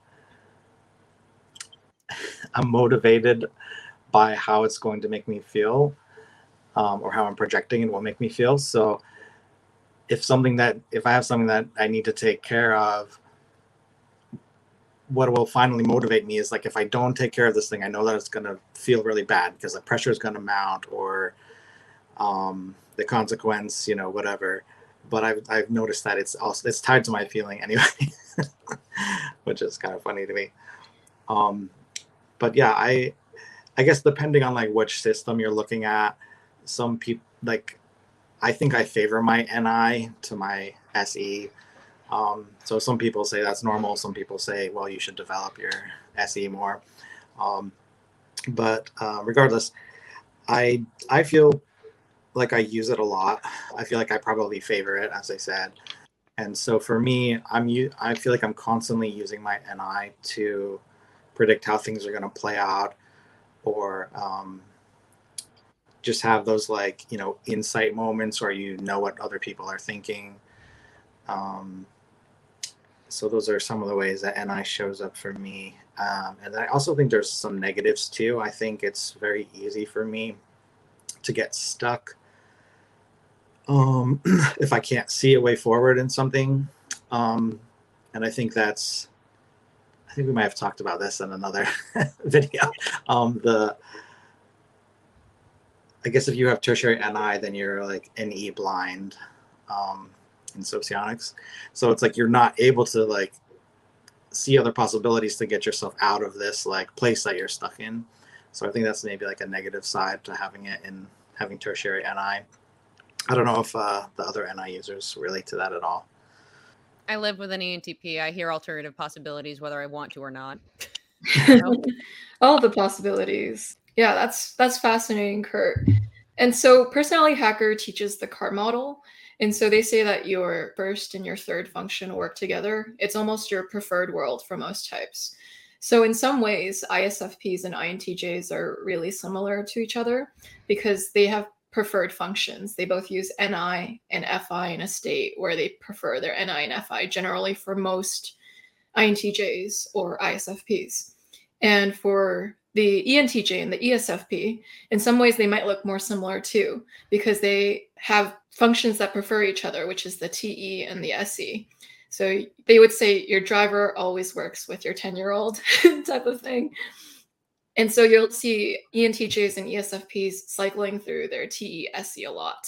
I'm motivated by how it's going to make me feel, um, or how I'm projecting and will make me feel. So, if something that if I have something that I need to take care of, what will finally motivate me is like if I don't take care of this thing, I know that it's gonna feel really bad because the pressure is gonna mount or um, the consequence, you know, whatever. But I've I've noticed that it's also it's tied to my feeling anyway, which is kind of funny to me. Um, but yeah, I I guess depending on like which system you're looking at, some people like I think I favor my NI to my SE. Um, so some people say that's normal. Some people say, well, you should develop your SE more. Um, but uh, regardless, I I feel like I use it a lot. I feel like I probably favor it, as I said. And so for me, I'm I feel like I'm constantly using my NI to predict how things are going to play out, or um, just have those like you know insight moments where you know what other people are thinking. Um, so those are some of the ways that NI shows up for me. Um, and I also think there's some negatives too. I think it's very easy for me to get stuck um, if I can't see a way forward in something. Um, and I think that's, I think we might have talked about this in another video. Um, the, I guess if you have tertiary NI, then you're like NE blind um, in socionics. So it's like you're not able to like see other possibilities to get yourself out of this like place that you're stuck in. So I think that's maybe like a negative side to having it in having tertiary NI. I don't know if uh, the other NI users relate to that at all. i live with an entp i hear alternative possibilities whether i want to or not all the possibilities yeah that's that's fascinating kurt and so personality hacker teaches the car model and so they say that your first and your third function work together. It's almost your preferred world for most types. So in some ways isfps and intjs are really similar to each other because they have preferred functions. They both use ni and fi in a state where they prefer their ni and fi generally for most INTJs or ISFPs. And for the ENTJ and the ESFP, in some ways they might look more similar too, because they have functions that prefer each other, which is the TE and the SE. So they would say your driver always works with your 10 year old type of thing. And so you'll see ENTJs and ESFPs cycling through their TE SE a lot.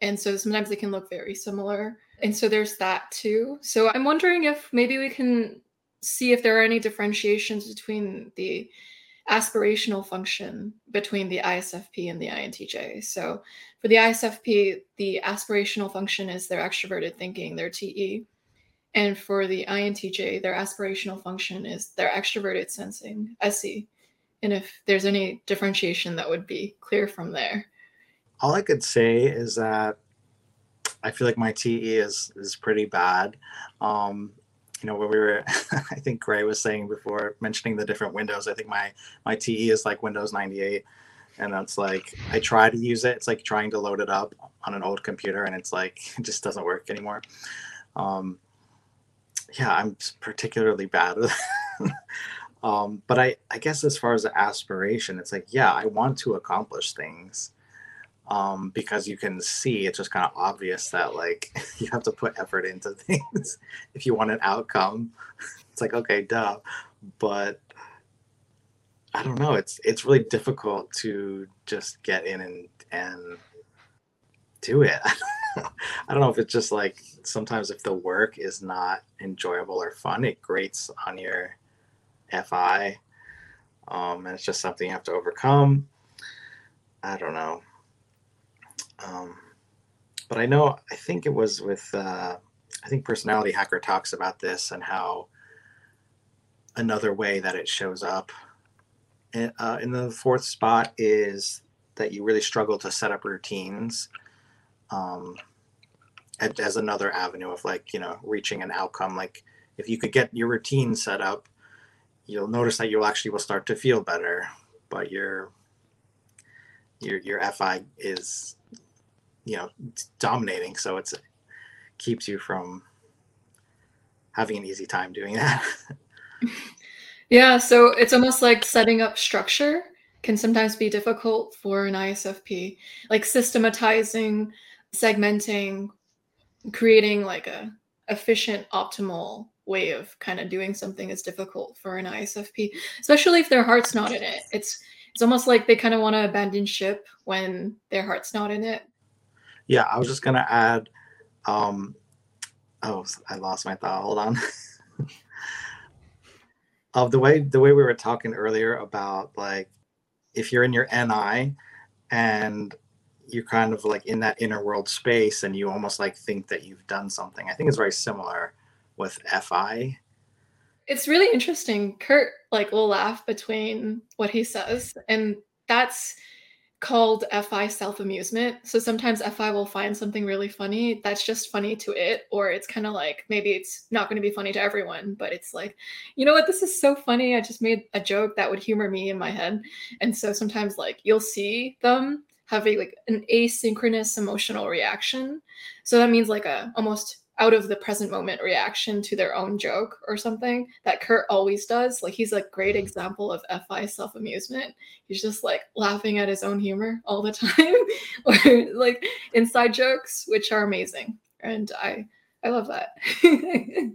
And so sometimes they can look very similar. And so there's that too. So I'm wondering if maybe we can see if there are any differentiations between the aspirational function between the ISFP and the INTJ. So for the ISFP, the aspirational function is their extroverted thinking, their TE. And for the INTJ, their aspirational function is their extroverted sensing, SE. And if there's any differentiation that would be clear from there. All I could say is that I feel like my TE is is pretty bad. Um, you know, when we were, I think Gray was saying before mentioning the different Windows. I think my my TE is like Windows 98, and that's like I try to use it. It's like trying to load it up on an old computer, and it's like it just doesn't work anymore. Um, yeah, I'm particularly bad um, but I, I guess as far as the aspiration, it's like, yeah, I want to accomplish things um, because you can see it's just kind of obvious that like you have to put effort into things if you want an outcome. It's like okay, duh, but I don't know. It's it's really difficult to just get in and and do it. I don't know if it's just like sometimes if the work is not enjoyable or fun, it grates on your FI, um, and it's just something you have to overcome. I don't know. Um, but I know, I think it was with, uh, I think Personality Hacker talks about this and how another way that it shows up in, uh, in the fourth spot is that you really struggle to set up routines um, as another avenue of like, you know, reaching an outcome. Like if you could get your routine set up, you'll notice that you'll actually will start to feel better, but your your your FI is you know dominating so it's keeps you from having an easy time doing that. Yeah so it's almost like setting up structure can sometimes be difficult for an isfp like systematizing segmenting creating like a efficient optimal way of kind of doing something is difficult for an isfp especially if their heart's not in it. It's it's almost like they kind of want to abandon ship when their heart's not in it yeah, I was just gonna add. Um, oh, I lost my thought. Hold on. of the way the way we were talking earlier about like if you're in your NI and you're kind of like in that inner world space and you almost like think that you've done something. I think it's very similar with FI. It's really interesting. Kurt like will laugh between what he says and that's called FI self amusement. So sometimes FI will find something really funny that's just funny to it, or it's kind of like maybe it's not going to be funny to everyone, but it's like, you know what, this is so funny. I just made a joke that would humor me in my head. And so sometimes like you'll see them having like an asynchronous emotional reaction. So that means like a almost out of the present moment reaction to their own joke or something that Kurt always does. Like he's a great mm-hmm. example of FI self amusement. He's just like laughing at his own humor all the time, or like inside jokes, which are amazing. And I I love that.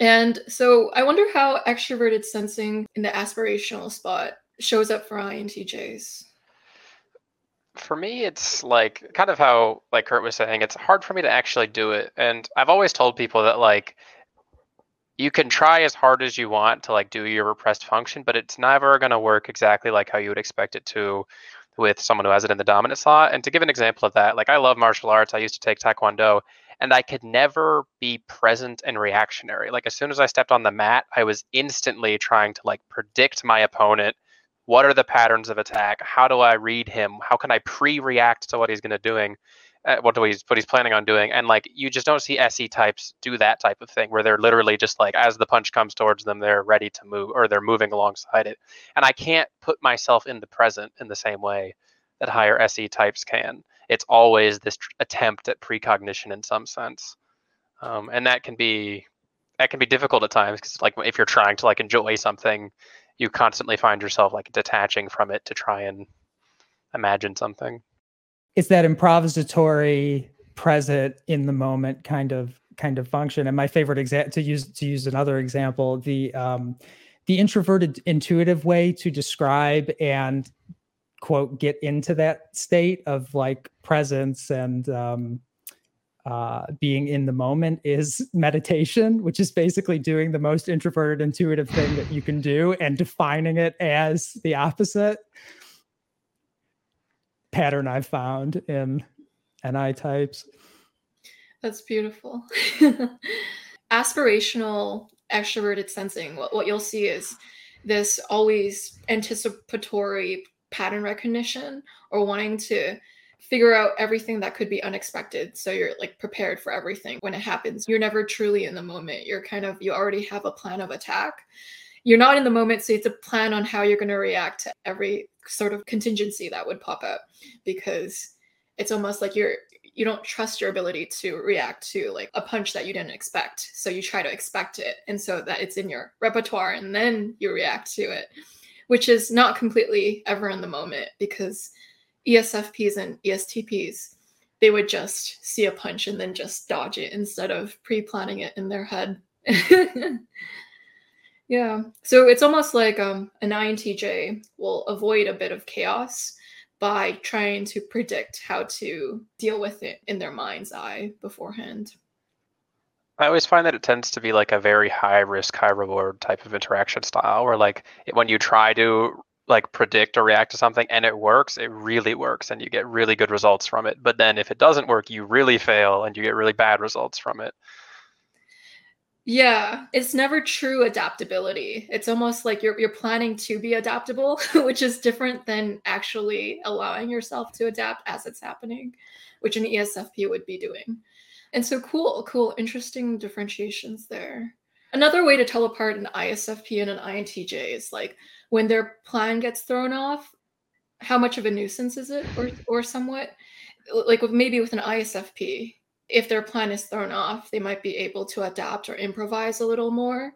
and so I wonder how extroverted sensing in the aspirational spot shows up for INTJs for me it's like kind of how like kurt was saying it's hard for me to actually do it. And i've always told people that like you can try as hard as you want to like do your repressed function but it's never going to work exactly like how you would expect it to with someone who has it in the dominant slot. And to give an example of that like i love martial arts. I used to take taekwondo and i could never be present and reactionary. Like as soon as i stepped on the mat i was instantly trying to like predict my opponent what are the patterns of attack? How do i read him? How can i pre-react to what he's going to doing uh, what do he's what he's planning on doing? And like you just don't see se types do that type of thing where they're literally just like as the punch comes towards them they're ready to move or they're moving alongside it. And i can't put myself in the present in the same way that higher se types can. It's always this tr- attempt at precognition in some sense. Um, and that can be that can be difficult at times because like if you're trying to like enjoy something you constantly find yourself like detaching from it to try and imagine something. It's that improvisatory present in the moment kind of kind of function. And my favorite example to use to use another example, the um the introverted intuitive way to describe and quote get into that state of like presence and um uh, being in the moment is meditation, which is basically doing the most introverted, intuitive thing that you can do and defining it as the opposite pattern I've found in NI types. That's beautiful. Aspirational extroverted sensing, what, what you'll see is this always anticipatory pattern recognition or wanting to figure out everything that could be unexpected. So you're like prepared for everything when it happens. You're never truly in the moment. You're kind of you already have a plan of attack. You're not in the moment, so you have plan on how you're going to react to every sort of contingency that would pop up because it's almost like you're you don't trust your ability to react to like a punch that you didn't expect. So you try to expect it and so that it's in your repertoire and then you react to it which is not completely ever in the moment because esfps and estps they would just see a punch and then just dodge it instead of pre-planning it in their head yeah so it's almost like um, an intj will avoid a bit of chaos by trying to predict how to deal with it in their mind's eye beforehand. I always find that it tends to be like a very high risk, high reward type of interaction style where like when you try to like predict or react to something and it works, it really works and you get really good results from it. But then if it doesn't work, you really fail and you get really bad results from it. Yeah, it's never true adaptability. It's almost like you're you're planning to be adaptable, which is different than actually allowing yourself to adapt as it's happening, which an ESFP would be doing. And so cool, cool, interesting differentiations there. Another way to tell apart an ISFP and an INTJ is like when their plan gets thrown off, how much of a nuisance is it or or somewhat? Like maybe with an ISFP, if their plan is thrown off, they might be able to adapt or improvise a little more,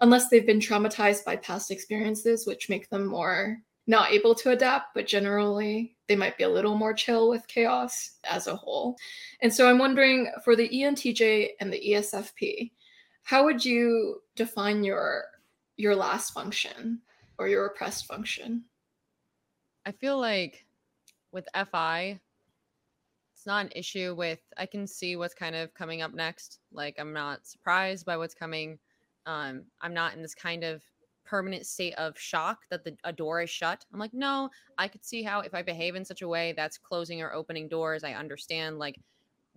unless they've been traumatized by past experiences, which make them more not able to adapt, but generally they might be a little more chill with chaos as a whole. And so I'm wondering for the ENTJ and the ESFP, how would you define your your last function or your repressed function? I feel like with FI, it's not an issue with I can see what's kind of coming up next. Like I'm not surprised by what's coming. Um, I'm not in this kind of permanent state of shock that the a door is shut. I'm like, no, I could see how if I behave in such a way that's closing or opening doors, I understand like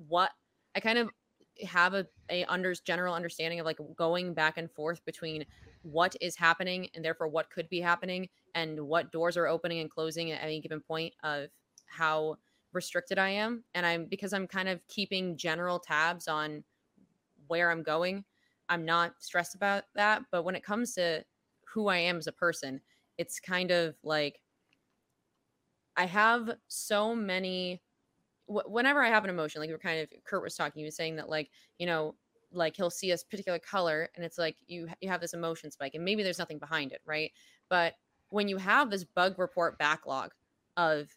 what I kind of have a, a under general understanding of like going back and forth between what is happening and therefore what could be happening and what doors are opening and closing at any given point of how restricted I am. And I'm because I'm kind of keeping general tabs on where I'm going. I'm not stressed about that. But when it comes to who I am as a person, it's kind of like I have so many. Whenever I have an emotion, like we're kind of Kurt was talking, he was saying that like you know like he'll see a particular color and it's like you you have this emotion spike and maybe there's nothing behind it right? But when you have this bug report backlog of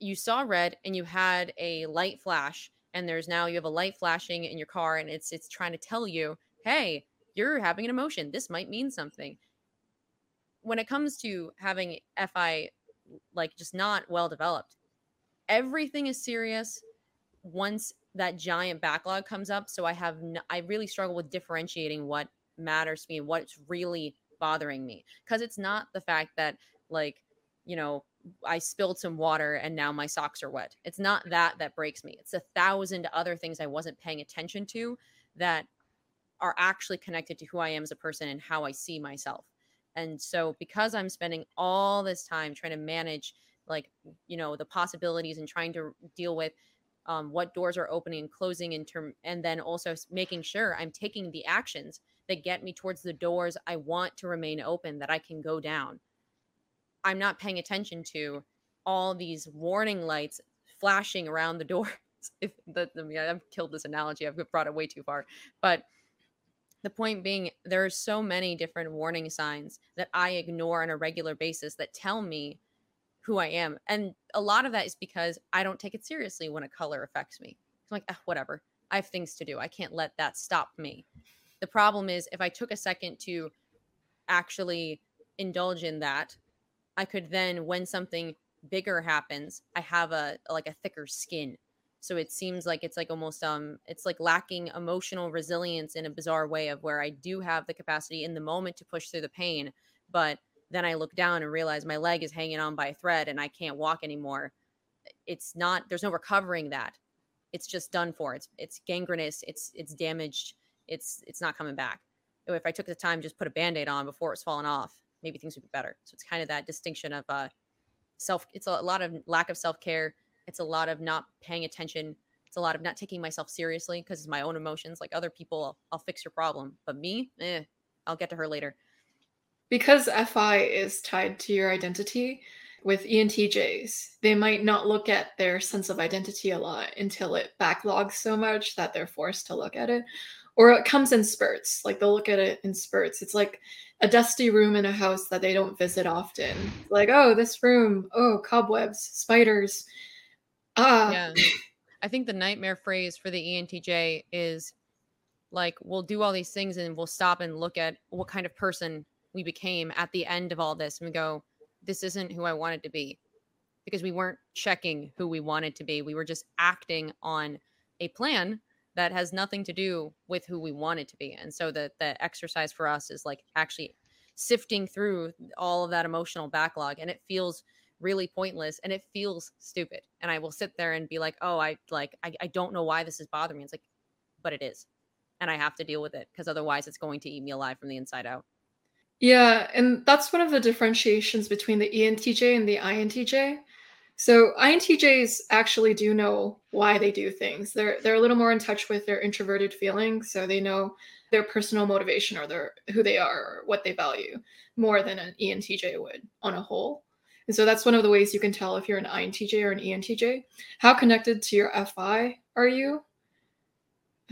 you saw red and you had a light flash and there's now you have a light flashing in your car and it's it's trying to tell you hey you're having an emotion. This might mean something. When it comes to having fi like just not well developed everything is serious once that giant backlog comes up so i have i really struggle with differentiating what matters to me and what's really bothering me because it's not the fact that like you know I spilled some water and now my socks are wet. It's not that that breaks me. It's a thousand other things I wasn't paying attention to that are actually connected to who I am as a person and how I see myself. And so because I'm spending all this time trying to manage like you know the possibilities and trying to deal with um, what doors are opening and closing in term and then also making sure i'm taking the actions that get me towards the doors i want to remain open that i can go down I'm not paying attention to all these warning lights flashing around the doors. if the, mean, I've killed this analogy, I've brought it way too far. But the point being, there are so many different warning signs that I ignore on a regular basis that tell me who I am. And a lot of that is because I don't take it seriously when a color affects me. I'm like, ah, whatever. I have things to do. I can't let that stop me. The problem is if I took a second to actually indulge in that I could then, when something bigger happens, I have a like a thicker skin. So it seems like it's like almost um it's like lacking emotional resilience in a bizarre way of where I do have the capacity in the moment to push through the pain, but then I look down and realize my leg is hanging on by a thread and I can't walk anymore. It's not there's no recovering that. It's just done for. It's it's gangrenous, it's it's damaged, it's it's not coming back. If I took the time just put a band-aid on before it's falling off, maybe things would be better. So it's kind of that distinction of uh, self. It's a lot of lack of self care. It's a lot of not paying attention. It's a lot of not taking myself seriously because it's my own emotions. Like other people, I'll, I'll, fix your problem, but me, eh, I'll get to her later. Because FI is tied to your identity with ENTJs, they might not look at their sense of identity a lot until it backlogs so much that they're forced to look at it. Or it comes in spurts, like they'll look at it in spurts. It's like a dusty room in a house that they don't visit often. Like, oh, this room, oh, cobwebs, spiders. Ah. Yeah. I think the nightmare phrase for the ENTJ is like, we'll do all these things and we'll stop and look at what kind of person we became at the end of all this and we go, this isn't who I wanted to be because we weren't checking who we wanted to be. We were just acting on a plan that has nothing to do with who we wanted to be. And so the the exercise for us is like actually sifting through all of that emotional backlog and it feels really pointless and it feels stupid. And I will sit there and be like, oh, I like I, I don't know why this is bothering me. It's like, but it is. And I have to deal with it because otherwise it's going to eat me alive from the inside out. Yeah, and that's one of the differentiations between the ENTJ and the INTJ. So INTJs actually do know why they do things. They're they're a little more in touch with their introverted feelings, so they know their personal motivation or their who they are or what they value more than an ENTJ would on a whole. And so that's one of the ways you can tell if you're an INTJ or an ENTJ. How connected to your FI are you?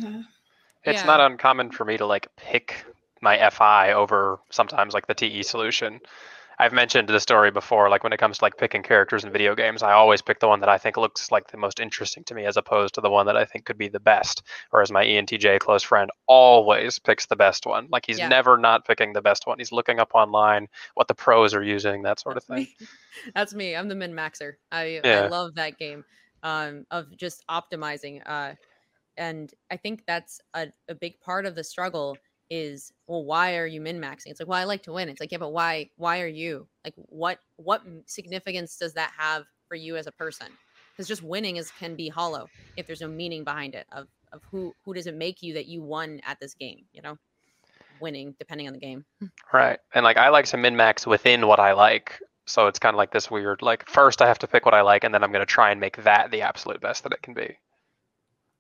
Uh, it's yeah. not uncommon for me to like pick my FI over sometimes like the TE solution. I've mentioned the story before, like when it comes to like picking characters in video games, I always pick the one that I think looks like the most interesting to me as opposed to the one that I think could be the best. Whereas my ENTJ close friend always picks the best one. Like he's yeah. never not picking the best one. He's looking up online what the pros are using, that sort That's of thing. Me. That's me. I'm the min maxer. I, yeah. I love that game um, of just optimizing. Uh, and I think that's a, a big part of the struggle is well why are you min maxing it's like well i like to win. It's like yeah but why why are you? Like what what significance does that have for you as a person? Because just winning is can be hollow if there's no meaning behind it of of who who does it make you that you won at this game you know? Winning depending on the game. Right and like i like to min max within what i like so it's kind of like this weird like first i have to pick what i like and then i'm going to try and make that the absolute best that it can be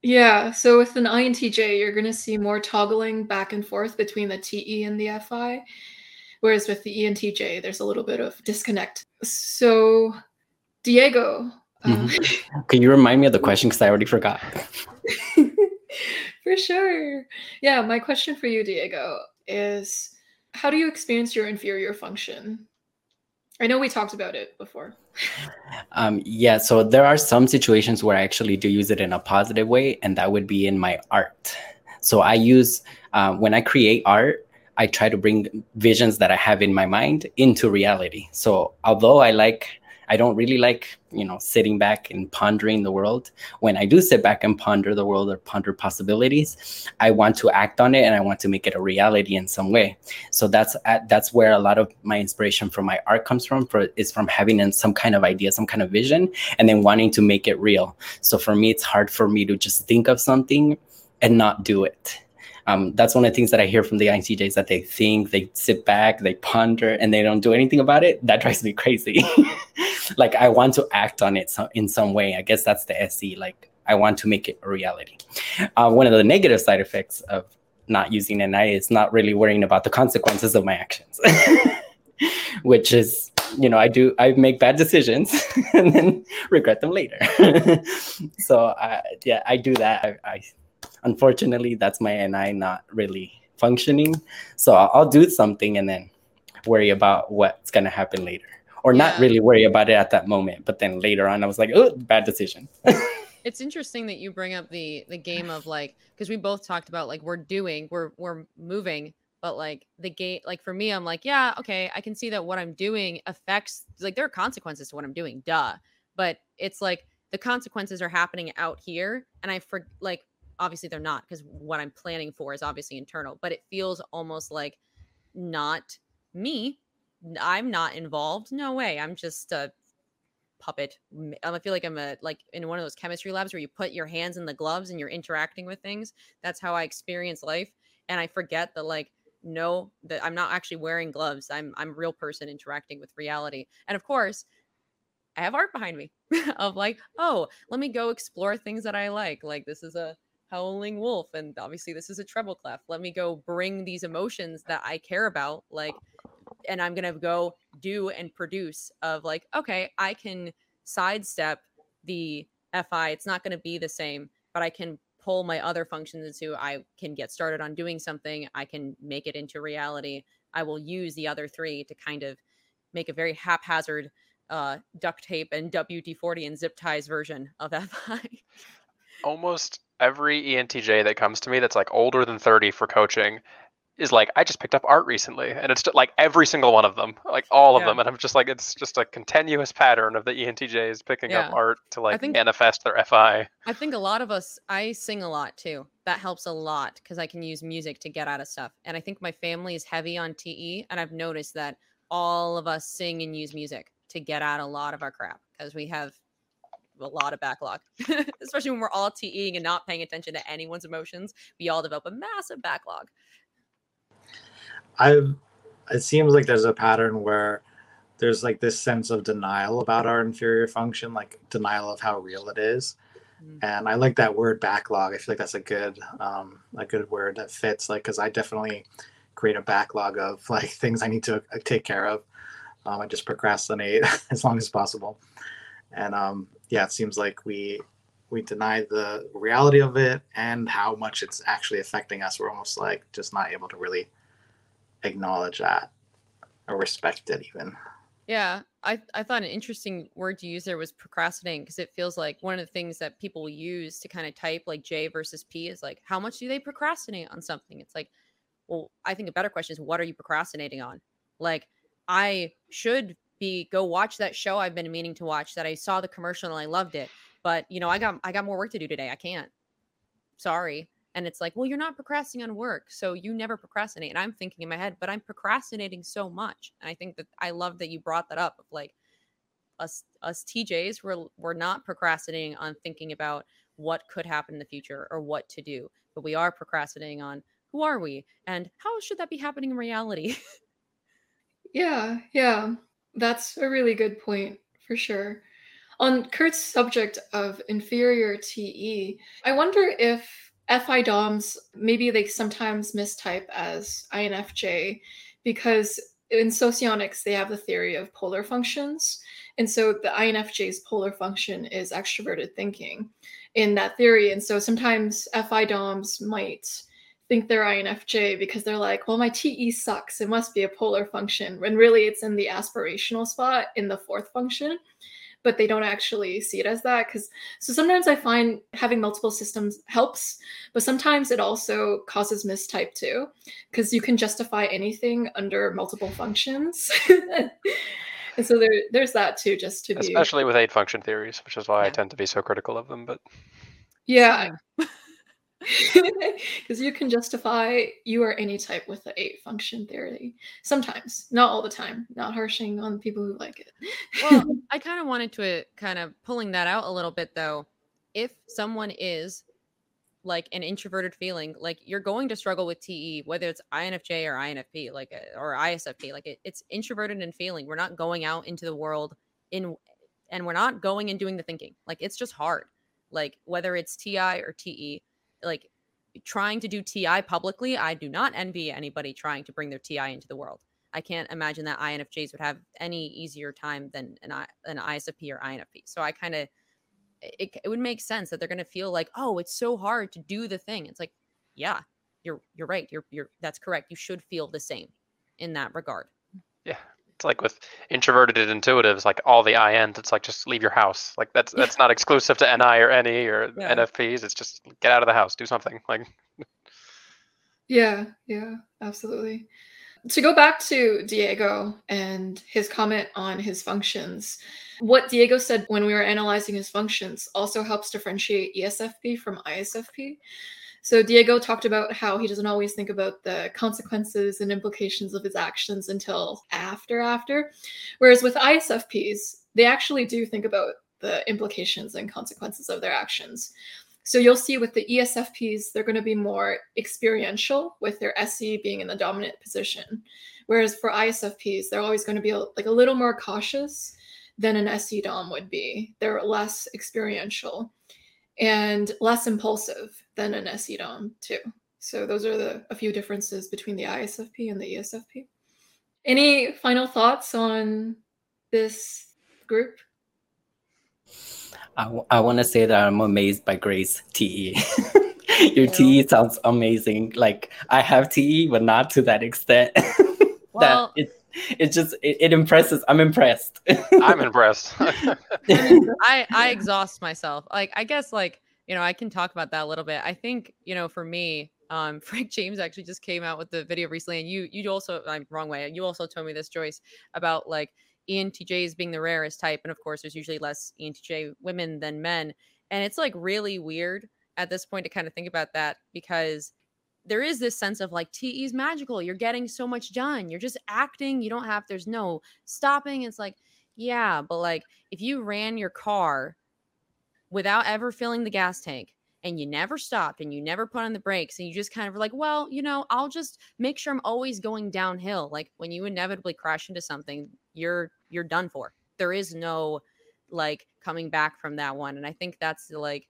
yeah, so with an INTJ, you're going to see more toggling back and forth between the TE and the FI, whereas with the ENTJ, there's a little bit of disconnect. So, Diego. Mm-hmm. Uh, Can you remind me of the question because I already forgot? for sure. Yeah, my question for you, Diego, is how do you experience your inferior function? I know we talked about it before. Um, yeah, so there are some situations where I actually do use it in a positive way, and that would be in my art. So I use, uh, when I create art, I try to bring visions that I have in my mind into reality. So although I like I don't really like, you know, sitting back and pondering the world. When I do sit back and ponder the world or ponder possibilities, I want to act on it and I want to make it a reality in some way. So that's at, that's where a lot of my inspiration from my art comes from. For is from having some kind of idea, some kind of vision, and then wanting to make it real. So for me, it's hard for me to just think of something and not do it. Um, that's one of the things that I hear from the INTJs that they think, they sit back, they ponder, and they don't do anything about it. That drives me crazy. like I want to act on it so, in some way. I guess that's the SE. Like I want to make it a reality. Uh, one of the negative side effects of not using NI is not really worrying about the consequences of my actions, which is you know I do I make bad decisions and then regret them later. so uh, yeah, I do that. I, I unfortunately that's my NI not really functioning. So I'll, do something and then worry about what's gonna happen later or yeah. not really worry about it at that moment. But then later on, I was like, oh, bad decision. it's interesting that you bring up the the game of like because we both talked about like we're doing we're we're moving but like the game like for me i'm like yeah okay i can see that what i'm doing affects like there are consequences to what i'm doing duh but it's like the consequences are happening out here and i for like obviously they're not because what i'm planning for is obviously internal but it feels almost like not me I'm not involved. No way. I'm just a puppet. Um, I feel like I'm a like in one of those chemistry labs where you put your hands in the gloves and you're interacting with things. That's how I experience life. And I forget that like no that I'm not actually wearing gloves. I'm I'm real person interacting with reality. And of course, I have art behind me of like, oh, let me go explore things that I like. Like this is a howling wolf and obviously this is a treble clef. Let me go bring these emotions that I care about like and I'm gonna go do and produce of like, okay, I can sidestep the FI. It's not gonna be the same, but I can pull my other functions into I can get started on doing something, I can make it into reality. I will use the other three to kind of make a very haphazard uh, duct tape and WD-40 and zip ties version of FI. Almost every ENTJ that comes to me that's like older than 30 for coaching is like, I just picked up art recently. And it's like every single one of them, like all of Yeah. them. And I'm just like, it's just a continuous pattern of the ENTJs picking Yeah. up art to like think- manifest their FI. I think a lot of us, I sing a lot too. That helps a lot because I can use music to get out of stuff. And I think my family is heavy on TE. And I've noticed that all of us sing and use music to get out a lot of our crap because we have a lot of backlog, especially when we're all TEing and not paying attention to anyone's emotions. We all develop a massive backlog. I've it seems like there's a pattern where there's like this sense of denial about our inferior function, like denial of how real it is. Mm. And I like that word backlog. I feel like that's a good um a good word that fits like cuz I definitely create a backlog of like things I need to uh, take care of. Um, I just procrastinate as long as possible. And um yeah, it seems like we we deny the reality of it and how much it's actually affecting us. We're almost like just not able to really acknowledge that or respect it even Yeah, I I thought an interesting word to use there was procrastinating because it feels like one of the things that people use to kind of type like J versus P is like how much do they procrastinate on something? It's like, well, I think a better question is what are you procrastinating on? Like I should be go watch that show I've been meaning to watch that I saw the commercial and I loved it, but you know I got I got more work to do today. I can't. Sorry. And it's like, well, you're not procrastinating on work. So you never procrastinate. And I'm thinking in my head, but I'm procrastinating so much. And I think that I love that you brought that up of like us us TJs we're we're not procrastinating on thinking about what could happen in the future or what to do. But we are procrastinating on who are we and how should that be happening in reality? Yeah, yeah. That's a really good point for sure. On Kurt's subject of inferior TE, I wonder if FI DOMs maybe they sometimes mistype as INFJ because in socionics they have the theory of polar functions. And so the INFJ's polar function is extroverted thinking in that theory. And so sometimes FI DOMs might think they're INFJ because they're like, well, my TE sucks. It must be a polar function. When really it's in the aspirational spot in the fourth function, but they don't actually see it as that. Because so sometimes I find having multiple systems helps, but sometimes it also causes mistype too, because you can justify anything under multiple functions. and so there, there's that too, just to be Especially with eight function theories, which is why I tend to be so critical of them. But yeah. Because you can justify you are any type with the eight function theory. Sometimes, not all the time. Not harshing on people who like it. well, I kind of wanted to kind of pulling that out a little bit though. If someone is like an introverted feeling, like you're going to struggle with TE, whether it's INFJ or INFP, like uh, or ISFP, like it, it's introverted and feeling. We're not going out into the world in, and we're not going and doing the thinking. Like it's just hard. Like whether it's TI or TE, like trying to do TI publicly, I do not envy anybody trying to bring their TI into the world. I can't imagine that INFJs would have any easier time than an, an ISFP or INFP. So I kind of, it, it would make sense that they're going to feel like, oh, it's so hard to do the thing. It's like, yeah, you're you're right. You're you're that's correct. You should feel the same in that regard. yeah, it's like with introverted intuitives, like all the INs, it's like just leave your house. Like that's Yeah. that's not exclusive to NI or NE or Yeah. NFPs. It's just get out of the house, do something. Like Yeah, yeah, absolutely. To go back to Diego and his comment on his functions, what Diego said when we were analyzing his functions also helps differentiate ESFP from ISFP. So Diego talked about how he doesn't always think about the consequences and implications of his actions until after after. Whereas with ISFPs, they actually do think about the implications and consequences of their actions. So you'll see with the ESFPs, they're going to be more experiential with their SE being in the dominant position. Whereas for ISFPs, they're always going to be like a little more cautious than an SE Dom would be. They're less experiential and less impulsive than an SE Dom too. So those are the a few differences between the ISFP and the ESFP. Any final thoughts on this group? I, w- I want to say that I'm amazed by Gray's TE. Your TE sounds amazing. Like I have TE, but not to that extent. Well- that it it just it, it impresses. I'm impressed. I'm impressed. I I exhaust myself. Like I guess like you know I can talk about that a little bit. I think you know for me, um, Frank James actually just came out with the video recently, and you you also I'm wrong way. You also told me this, Joyce, about like ENTJs being the rarest type, and of course there's usually less ENTJ women than men, and it's like really weird at this point to kind of think about that because there is this sense of like TE is magical. You're getting so much done. You're just acting. You don't have. There's no stopping. It's like yeah, but like if you ran your car without ever filling the gas tank and you never stopped and you never put on the brakes and you just kind of were like, well, you know, I'll just make sure I'm always going downhill. Like when you inevitably crash into something, you're you're done for. There is no like coming back from that one. And I think that's like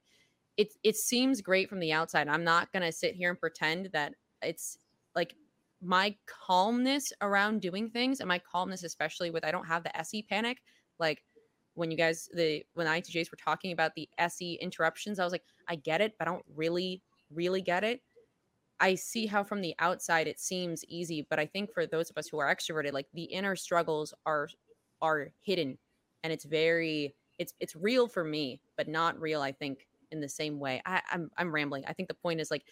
it it seems great from the outside. I'm not to sit here and pretend that it's like my calmness around doing things and my calmness especially with I don't have the SE panic like when you guys the when the ITJs were talking about the SE interruptions I was like I get it but I don't really really get it I see how from the outside it seems easy but I think for those of us who are extroverted like the inner struggles are are hidden and it's very it's it's real for me but not real I think in the same way. I, I'm I'm rambling. I think the point is like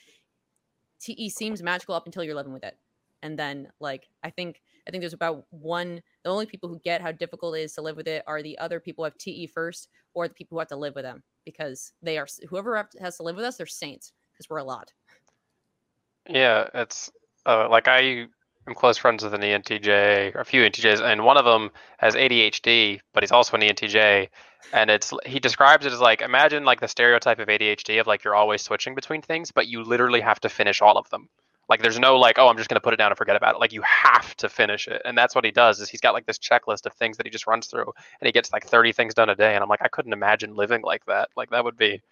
TE seems magical up until you're living with it. And then like i think i think there's about one the only people who get how difficult it is to live with it are the other people who have te first or the people who have to live with them because they are whoever has to live with us they're saints because we're a lot. Yeah, it's uh, like I am close friends with an ENTJ, a few ENTJs, and one of them has ADHD, but he's also an ENTJ. And it's he describes it as like imagine like the stereotype of ADHD of like you're always switching between things, but you literally have to finish all of them. Like there's no like oh I'm just gonna put it down and forget about it. Like you have to finish it, and that's what he does. Is he's got like this checklist of things that he just runs through, and he gets like 30 things done a day. And I'm like I couldn't imagine living like that. Like that would be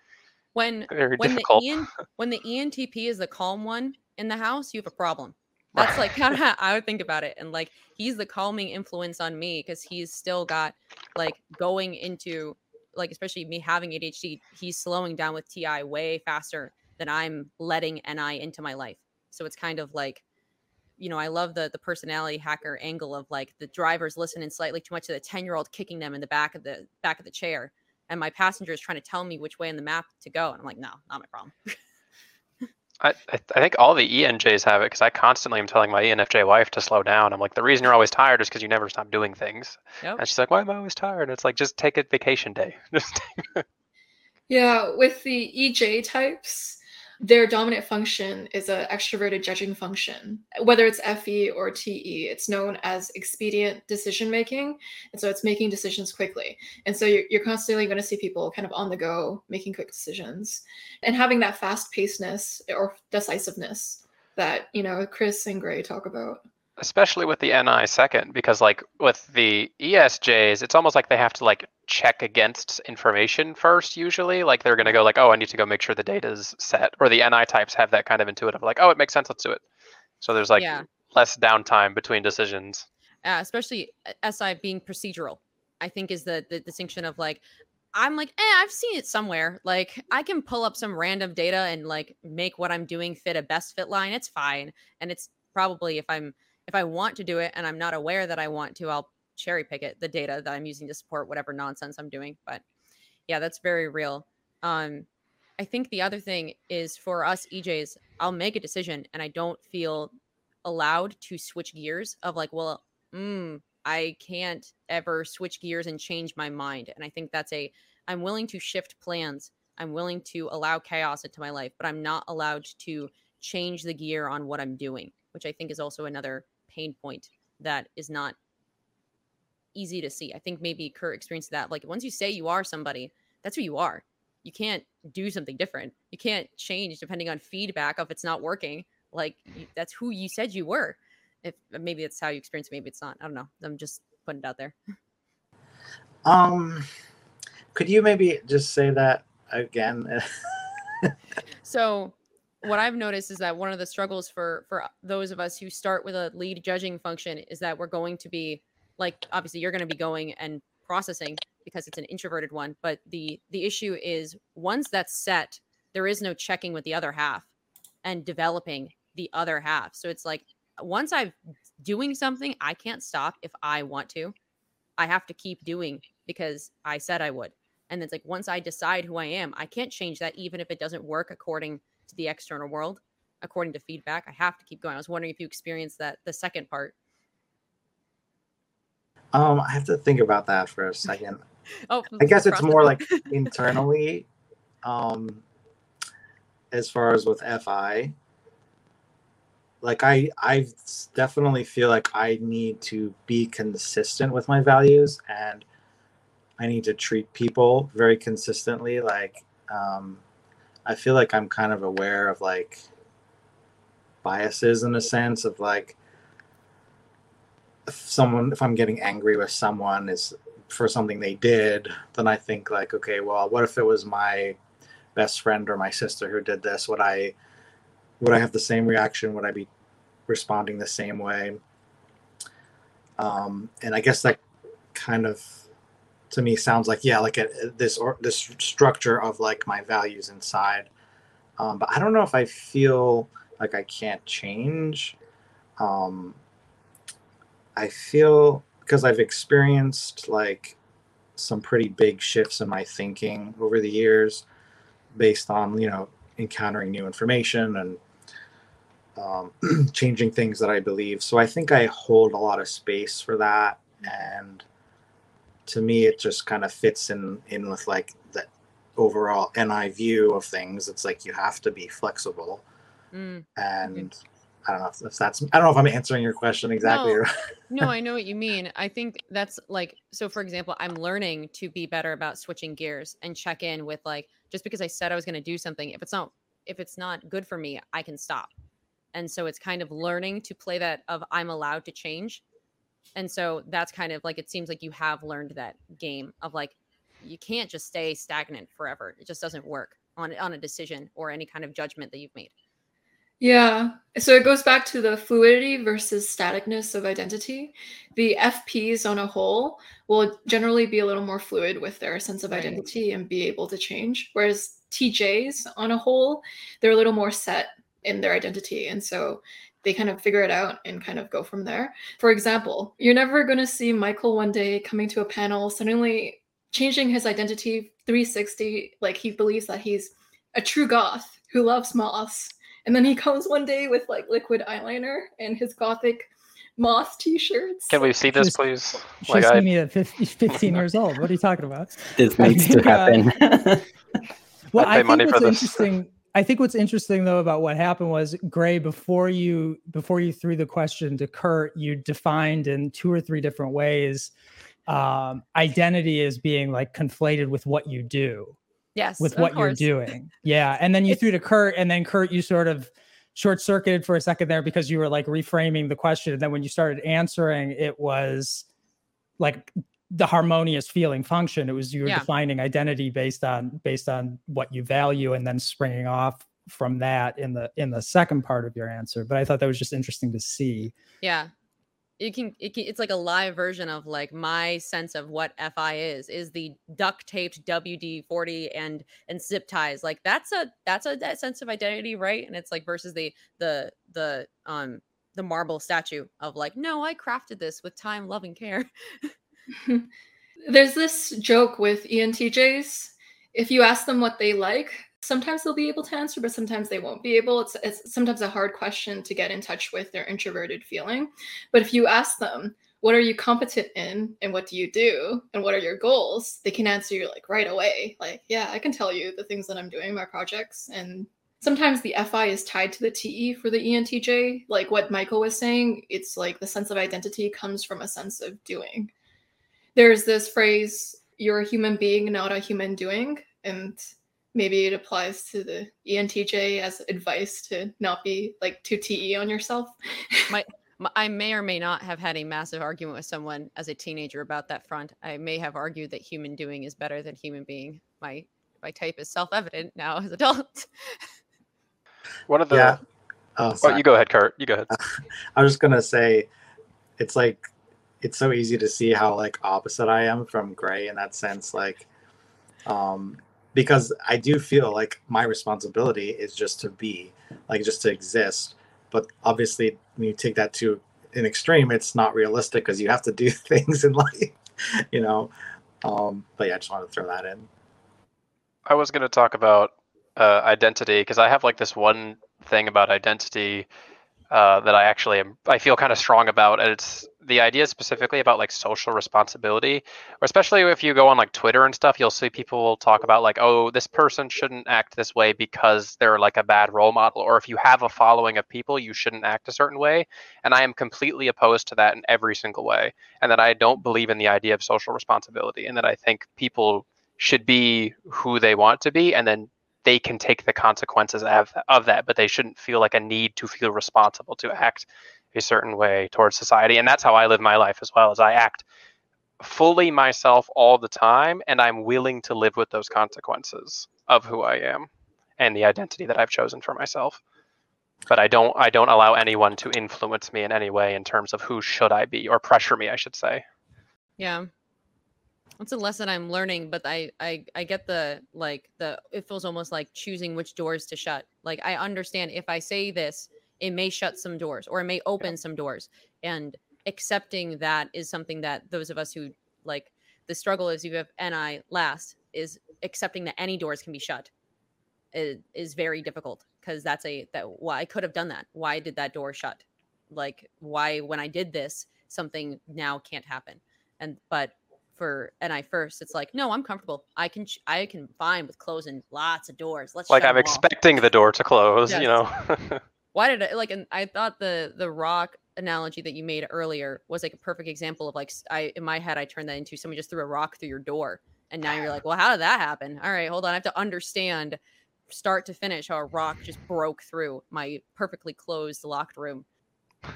when very when difficult. the EN, when the ENTP is the calm one in the house, you have a problem. That's like kind of how I would think about it. And like he's the calming influence on me because he's still got like going into like especially me having ADHD, he's slowing down with TI way faster than I'm letting NI into my life. So it's kind of like you know, I love the the personality hacker angle of like the driver's listening slightly too much to the 10 year old kicking them in the back of the back of the chair. And my passenger is trying to tell me which way in the map to go. And I'm like, no, not my problem. I, I I think all the ENJs have it because I constantly am telling my E ENFJ wife to slow down. I'm like, the reason you're always tired is because you never stop doing things. Yep. And she's like, why am I always tired? And it's like, just take a vacation day. Yeah, with the EJ types, their dominant function is an extroverted judging function. Whether it's FE or TE, it's known as expedient decision making. And so it's making decisions quickly. And so you're, you're constantly going to see people kind of on the go making quick decisions and having that fast pacedness or decisiveness that, you know, Chris and Gray talk about. Especially with the NI second, because like with the ESJs, it's almost like they have to like check against information first. Usually, like they're gonna go like, oh, I need to go make sure the data is set. Or the NI types have that kind of intuitive, like, oh, it makes sense, let's do it. So there's like Yeah. less downtime between decisions. uh, especially SI being procedural, I think is the the distinction of like I'm like, eh, I've seen it somewhere. Like I can pull up some random data and like make what I'm doing fit a best fit line. It's fine, and it's probably if I'm if I want to do it and I'm not aware that I want to, I'll cherry pick it the data that I'm using to support whatever nonsense I'm doing. But yeah, that's very real. Um, I think the other thing is for us EJs, I'll make a decision and I don't feel allowed to switch gears of like, well, mm, I can't ever switch gears and change my mind. And I think that's a, I'm willing to shift plans. I'm willing to allow chaos into my life, but I'm not allowed to change the gear on what I'm doing, which I think is also another pain point that is not easy to see. I think maybe Kurt experienced that. Like once you say you are somebody, that's who you are. You can't do something different. You can't change depending on feedback if it's not working. Like that's who you said you were. If maybe it's how you experience it, maybe it's not. I don't know. I'm just putting it out there. Um, could you maybe just say that again? So what I've noticed is that one of the struggles for for those of us who start with a lead judging function is that we're going to be like obviously you're going to be going and processing because it's an introverted one, but the the issue is once that's set, there is no checking with the other half and developing the other half. So it's like once I'm doing something, I can't stop if I want to. I have to keep doing because I said I would. And it's like once I decide who I am, I can't change that even if it doesn't work according to the external world, according to feedback. I have to keep going. I was wondering if you experienced that the second part. Um, I have to think about that for a second. oh, I guess it's more like internally, um, as far as with FI. Like I, I definitely feel like I need to be consistent with my values, and I need to treat people very consistently. Like, um, I feel like I'm kind of aware of like biases in a sense of like if someone if I'm getting angry with someone is for something they did, then I think like, okay, well, what if it was my best friend or my sister who did this? Would I would I have the same reaction? Would I be responding the same way? Um, and I guess that kind of to me sounds like yeah, like a, this or this structure of like my values inside. Um, but I don't know if I feel like I can't change. Um, I feel because I've experienced like some pretty big shifts in my thinking over the years based on, you know, encountering new information and um, changing things that I believe. So I think I hold a lot of space for that. And to me, it just kind of fits in, in with like the overall NI view of things. It's like you have to be flexible. Mm. And I don't know if that's I don't know if I'm answering your question exactly. No, no, I know what you mean. I think that's like so for example, I'm learning to be better about switching gears and check in with like just because I said I was going to do something, if it's not if it's not good for me, I can stop. And so it's kind of learning to play that of I'm allowed to change. And so that's kind of like it seems like you have learned that game of like you can't just stay stagnant forever. It just doesn't work on on a decision or any kind of judgment that you've made. Yeah. So it goes back to the fluidity versus staticness of identity. The FPs on a whole will generally be a little more fluid with their sense of Right. identity and be able to change. Whereas TJs on a whole, they're a little more set in their identity. And so they kind of figure it out and kind of go from there. For example, you're never going to see Michael one day coming to a panel, suddenly changing his identity 360. Like he believes that he's a true goth who loves moths. And then he comes one day with like liquid eyeliner and his gothic moth t-shirts. Can we see this, Just- please? She's Like I, me at 50, 15 years old. What are you talking about? This I needs to think, uh, happen. Well, I'd pay I money think for what's this. interesting. I think what's interesting though about what happened was Gray before you before you threw the question to Kurt, you defined in two or three different ways um, identity as being like conflated with what you do, Yes. with what course. you're doing. Yeah, and then you threw to Kurt, and then Kurt, you sort of short circuited for a second there because you were like reframing the question, and then when you started answering, it was like the harmonious feeling function it was you were Yeah. defining identity based on based on what you value and then springing off from that in the in the second part of your answer but i thought that was just interesting to see Yeah. It can, it can it's like a live version of like my sense of what FI is is the duct taped WD-40 and and zip ties. Like that's a that's a that sense of identity, right? And it's like versus the the the um the marble statue of like, no, I crafted this with time, love, and care. There's this joke with ENTJs. If you ask them what they like, sometimes they'll be able to answer, but sometimes they won't be able. It's, it's sometimes a hard question to get in touch with their introverted feeling. But if you ask them, what are you competent in and what do you do and what are your goals, they can answer you like right away. Like, yeah, I can tell you the things that I'm doing, my projects. And sometimes the FI is tied to the TE for the ENTJ. Like what Michael was saying, it's like the sense of identity comes from a sense of doing there's this phrase you're a human being not a human doing and maybe it applies to the entj as advice to not be like too te on yourself My, I may or may not have had a massive argument with someone as a teenager about that front. I may have argued that human doing is better than human being. My my type is self-evident now as adult. One of the. Yeah. Oh, Oh, you go ahead, Kurt. You go ahead. I was just gonna say, it's like it's so easy to see how like opposite I am from Gray in that sense. Like, um, because I do feel like my responsibility is just to be, like, just to exist. But obviously, when you take that to an extreme, it's not realistic because you have to do things in life, you know. Um, but yeah, I just wanted to throw that in. I was going to talk about uh, identity because I have like this one thing about identity uh, that I actually am, I feel kind of strong about, and it's the idea specifically about like social responsibility, or especially if you go on like Twitter and stuff, you'll see people talk about like, oh, this person shouldn't act this way because they're like a bad role model, or if you have a following of people, you shouldn't act a certain way, and I am completely opposed to that in every single way, and that I don't believe in the idea of social responsibility, and that I think people should be who they want to be, and then they can take the consequences of, of that, but they shouldn't feel like a need to feel responsible to act a certain way towards society. And that's how I live my life as well, as I act fully myself all the time, and I'm willing to live with those consequences of who I am and the identity that I've chosen for myself. But I don't I don't allow anyone to influence me in any way in terms of who should I be or pressure me, I should say. Yeah. That's a lesson I'm learning, but I, I I get the like the it feels almost like choosing which doors to shut. Like I understand if I say this, it may shut some doors or it may open some doors. And accepting that is something that those of us who like the struggle is you have NI last is accepting that any doors can be shut is, is very difficult because that's a that why I could have done that. Why did that door shut? Like why when I did this something now can't happen. And but for NI first, it's like no, I'm comfortable. I can ch- I can fine with closing lots of doors. Let's Like I'm all. expecting the door to close, Yes. you know. why did I like and I thought the the rock analogy that you made earlier was like a perfect example of like I in my head I turned that into someone just threw a rock through your door and now you're like well how did that happen all right hold on I have to understand start to finish how a rock just broke through my perfectly closed locked room I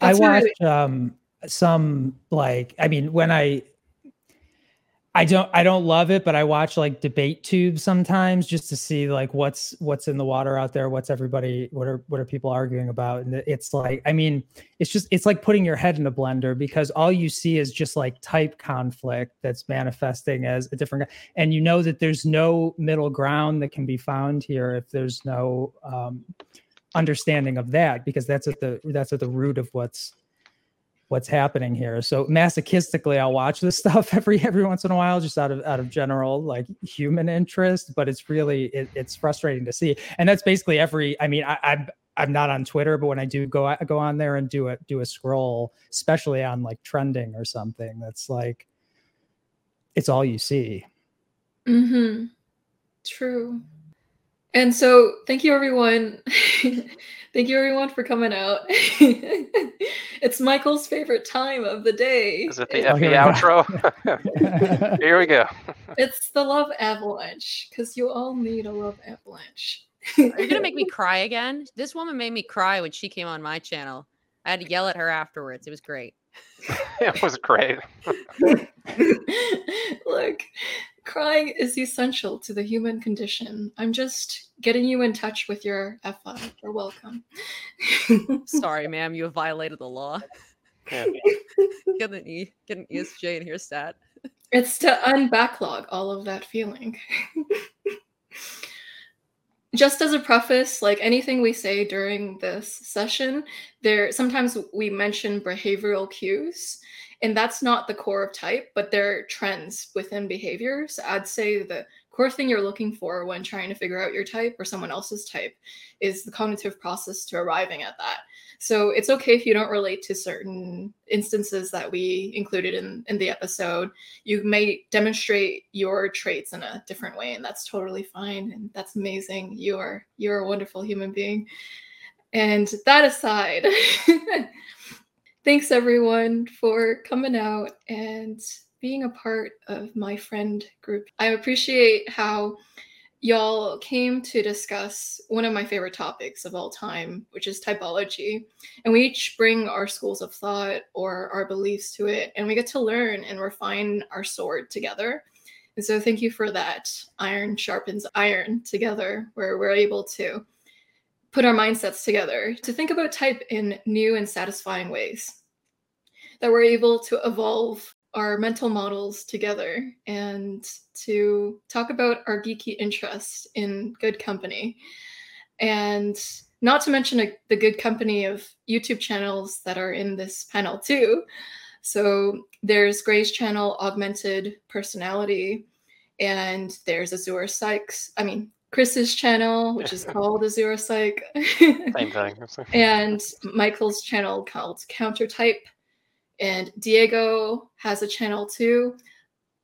That's watch really- um some like I mean when I I don't I don't love it, but I watch like debate tube sometimes just to see like what's what's in the water out there, what's everybody what are what are people arguing about. And it's like I mean, it's just it's like putting your head in a blender because all you see is just like type conflict that's manifesting as a different and you know that there's no middle ground that can be found here if there's no um understanding of that because that's at the that's at the root of what's what's happening here. So masochistically, I'll watch this stuff every every once in a while, just out of out of general like human interest. But it's really it, it's frustrating to see, and that's basically every. I mean, I, I'm I'm not on Twitter, but when I do go go on there and do a do a scroll, especially on like trending or something, that's like it's all you see. Mm-hmm. True. And so thank you everyone. thank you everyone for coming out. it's Michael's favorite time of the day. Is it the Oh, FE here outro? Here we go. It's the love avalanche because you all need a love avalanche. You're you gonna make me cry again this woman made me cry when she came on my channel I had to yell at her afterwards it was great it was great. Look, crying is essential to the human condition. I'm just getting you in touch with your FI. You're welcome. sorry ma'am you have violated the law Yeah. get an e get an ESJ in here stat It's to unbacklog all of that feeling. Just as a preface, like anything we say during this session, there sometimes we mention behavioral cues, and that's not the core of type, but they're trends within behavior. So I'd say the core thing you're looking for when trying to figure out your type or someone else's type is the cognitive process to arriving at that. So it's okay if you don't relate to certain instances that we included in, in the episode. You may demonstrate your traits in a different way, and that's totally fine. And that's amazing. You are you're a wonderful human being. And that aside, thanks everyone for coming out and being a part of my friend group. I appreciate how y'all came to discuss one of my favorite topics of all time, which is typology. And we each bring our schools of thought or our beliefs to it, and we get to learn and refine our sword together. And so, thank you for that. Iron sharpens iron together, where we're able to put our mindsets together to think about type in new and satisfying ways. That we're able to evolve our mental models together and to talk about our geeky interest in good company. And not to mention a, the good company of YouTube channels that are in this panel too. So there's Gray's channel, Augmented Personality, and there's Azure Sykes. I mean, Chris's channel, which is called Azure Psych. Same thing. and Michael's channel called Countertype. And Diego has a channel too.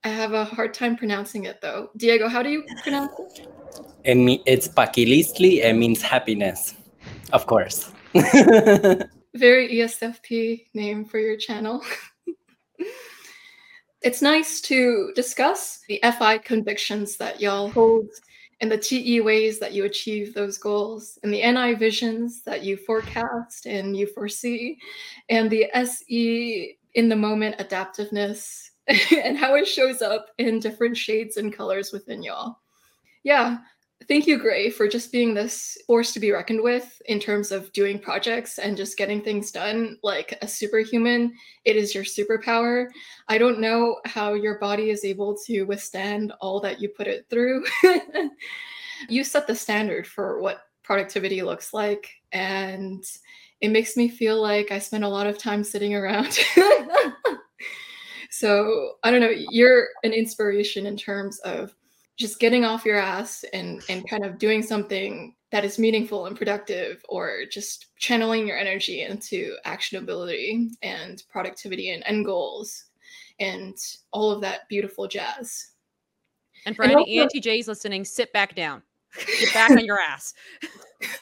I have a hard time pronouncing it though. Diego, how do you pronounce it? It me- it's Paquilistli. It means happiness, of course. Very ESFP name for your channel. it's nice to discuss the FI convictions that y'all hold and the TE ways that you achieve those goals, and the NI visions that you forecast and you foresee, and the SE in the moment adaptiveness and how it shows up in different shades and colors within y'all. Yeah, thank you, Gray, for just being this force to be reckoned with in terms of doing projects and just getting things done like a superhuman. It is your superpower. I don't know how your body is able to withstand all that you put it through. you set the standard for what productivity looks like. And it makes me feel like I spend a lot of time sitting around. so I don't know, you're an inspiration in terms of just getting off your ass and and kind of doing something that is meaningful and productive or just channeling your energy into actionability and productivity and end goals and all of that beautiful jazz. And for and any also- NTJs listening. Sit back down. Get back on your ass.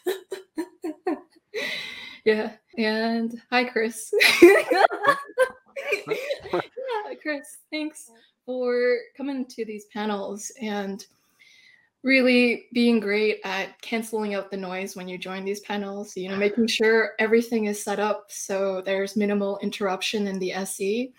Yeah. And hi chris. Yeah chris thanks for coming to these panels and really being great at canceling out the noise when you join these panels you know making sure everything is set up so there's minimal interruption in the se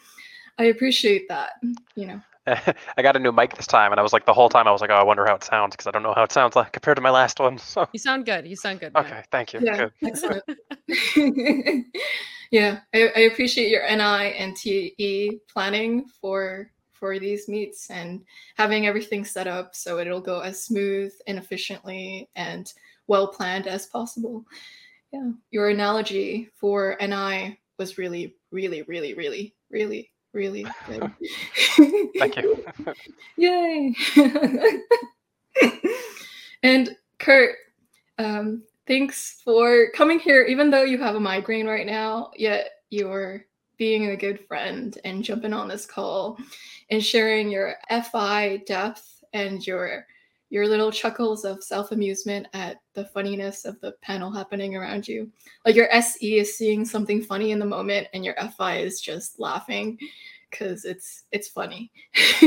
i appreciate that you know I got a new mic this time, and I was like the whole time I was like, "Oh, I wonder how it sounds," because I don't know how it sounds like compared to my last one. So you sound good. You sound good. Okay, thank you. Yeah, excellent. yeah, I, I, appreciate your NI and TE planning for for these meets and having everything set up so it'll go as smooth and efficiently and well planned as possible. Yeah, your analogy for NI was really, really, really, really, really, really good. Thank you. Yay! and Kurt, um, thanks for coming here, even though you have a migraine right now, yet you're being a good friend and jumping on this call and sharing your FI depth and your your little chuckles of self-amusement at the funniness of the panel happening around you. Like your SE is seeing something funny in the moment and your FI is just laughing because it's it's funny.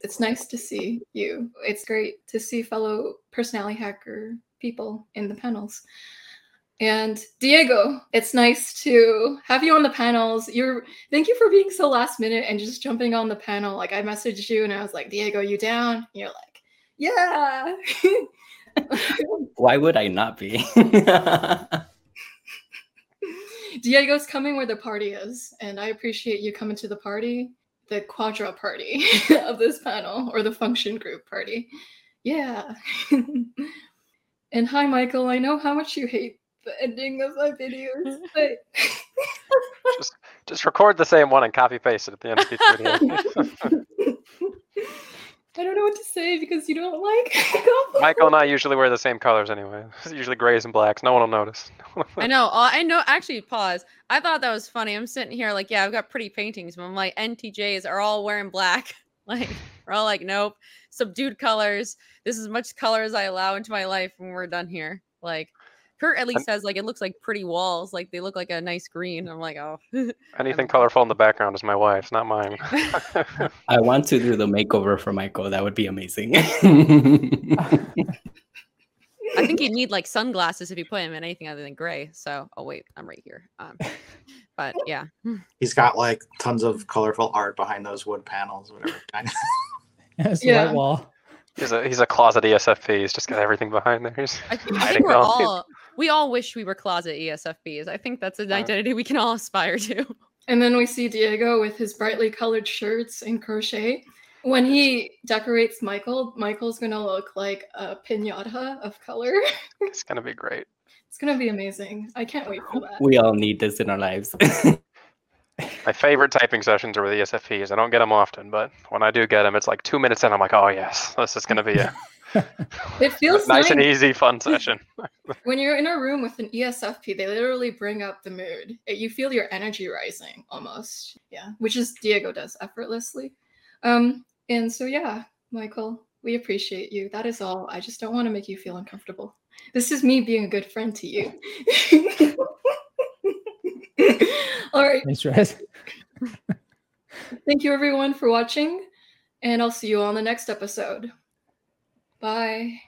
it's nice to see you. It's great to see fellow personality hacker people in the panels. And Diego, it's nice to have you on the panels. You're thank you for being so last minute and just jumping on the panel. Like I messaged you and I was like, Diego, you down? And you're like, yeah. Why would I not be? Diego's coming where the party is, and I appreciate you coming to the party, the quadra party of this panel, or the function group party. Yeah. and hi, Michael. I know how much you hate the ending of my videos. But just, just record the same one and copy paste it at the end of each video. I don't know what to say because you don't like. Michael and I usually wear the same colors anyway. It's usually grays and blacks. No one will notice. I know. I know. Actually, pause. I thought that was funny. I'm sitting here like, yeah, I've got pretty paintings, but my NTJs are all wearing black. Like, we're all like, nope, subdued colors. This is as much color as I allow into my life when we're done here. Like, Kurt at least says like it looks like pretty walls, like they look like a nice green. I'm like, oh. Anything colorful in the background is my wife's, not mine. I want to do the makeover for Michael. That would be amazing. I think you'd need like sunglasses if you put him in anything other than gray. So, oh wait, I'm right here. Um, but yeah, he's got like tons of colorful art behind those wood panels, whatever. It's yeah. white wall. He's a he's a closet E ESFP. He's just got everything behind there. He's I, I think hiding we're it all. All we all wish we were closet ESFPs. I think that's an identity we can all aspire to. And then we see Diego with his brightly colored shirts and crochet. When he decorates Michael, Michael's gonna look like a pinata of color. it's gonna be great. It's gonna be amazing. I can't wait for that. We all need this in our lives. My favorite typing sessions are with ESFPs. I don't get them often, but when I do get them, it's like two minutes in. I'm like, oh yes, this is gonna be a It feels nice nice, and easy, fun session. when you're in a room with an ESFP. They literally bring up the mood. It- You feel your energy rising almost. Yeah, which is Diego does effortlessly. Um, and so yeah, Michael, we appreciate you. That is all. I just don't want to make you feel uncomfortable. This is me being a good friend to you. all right. Thanks, Rez. Thank you everyone for watching, and I'll see you on the next episode. Bye.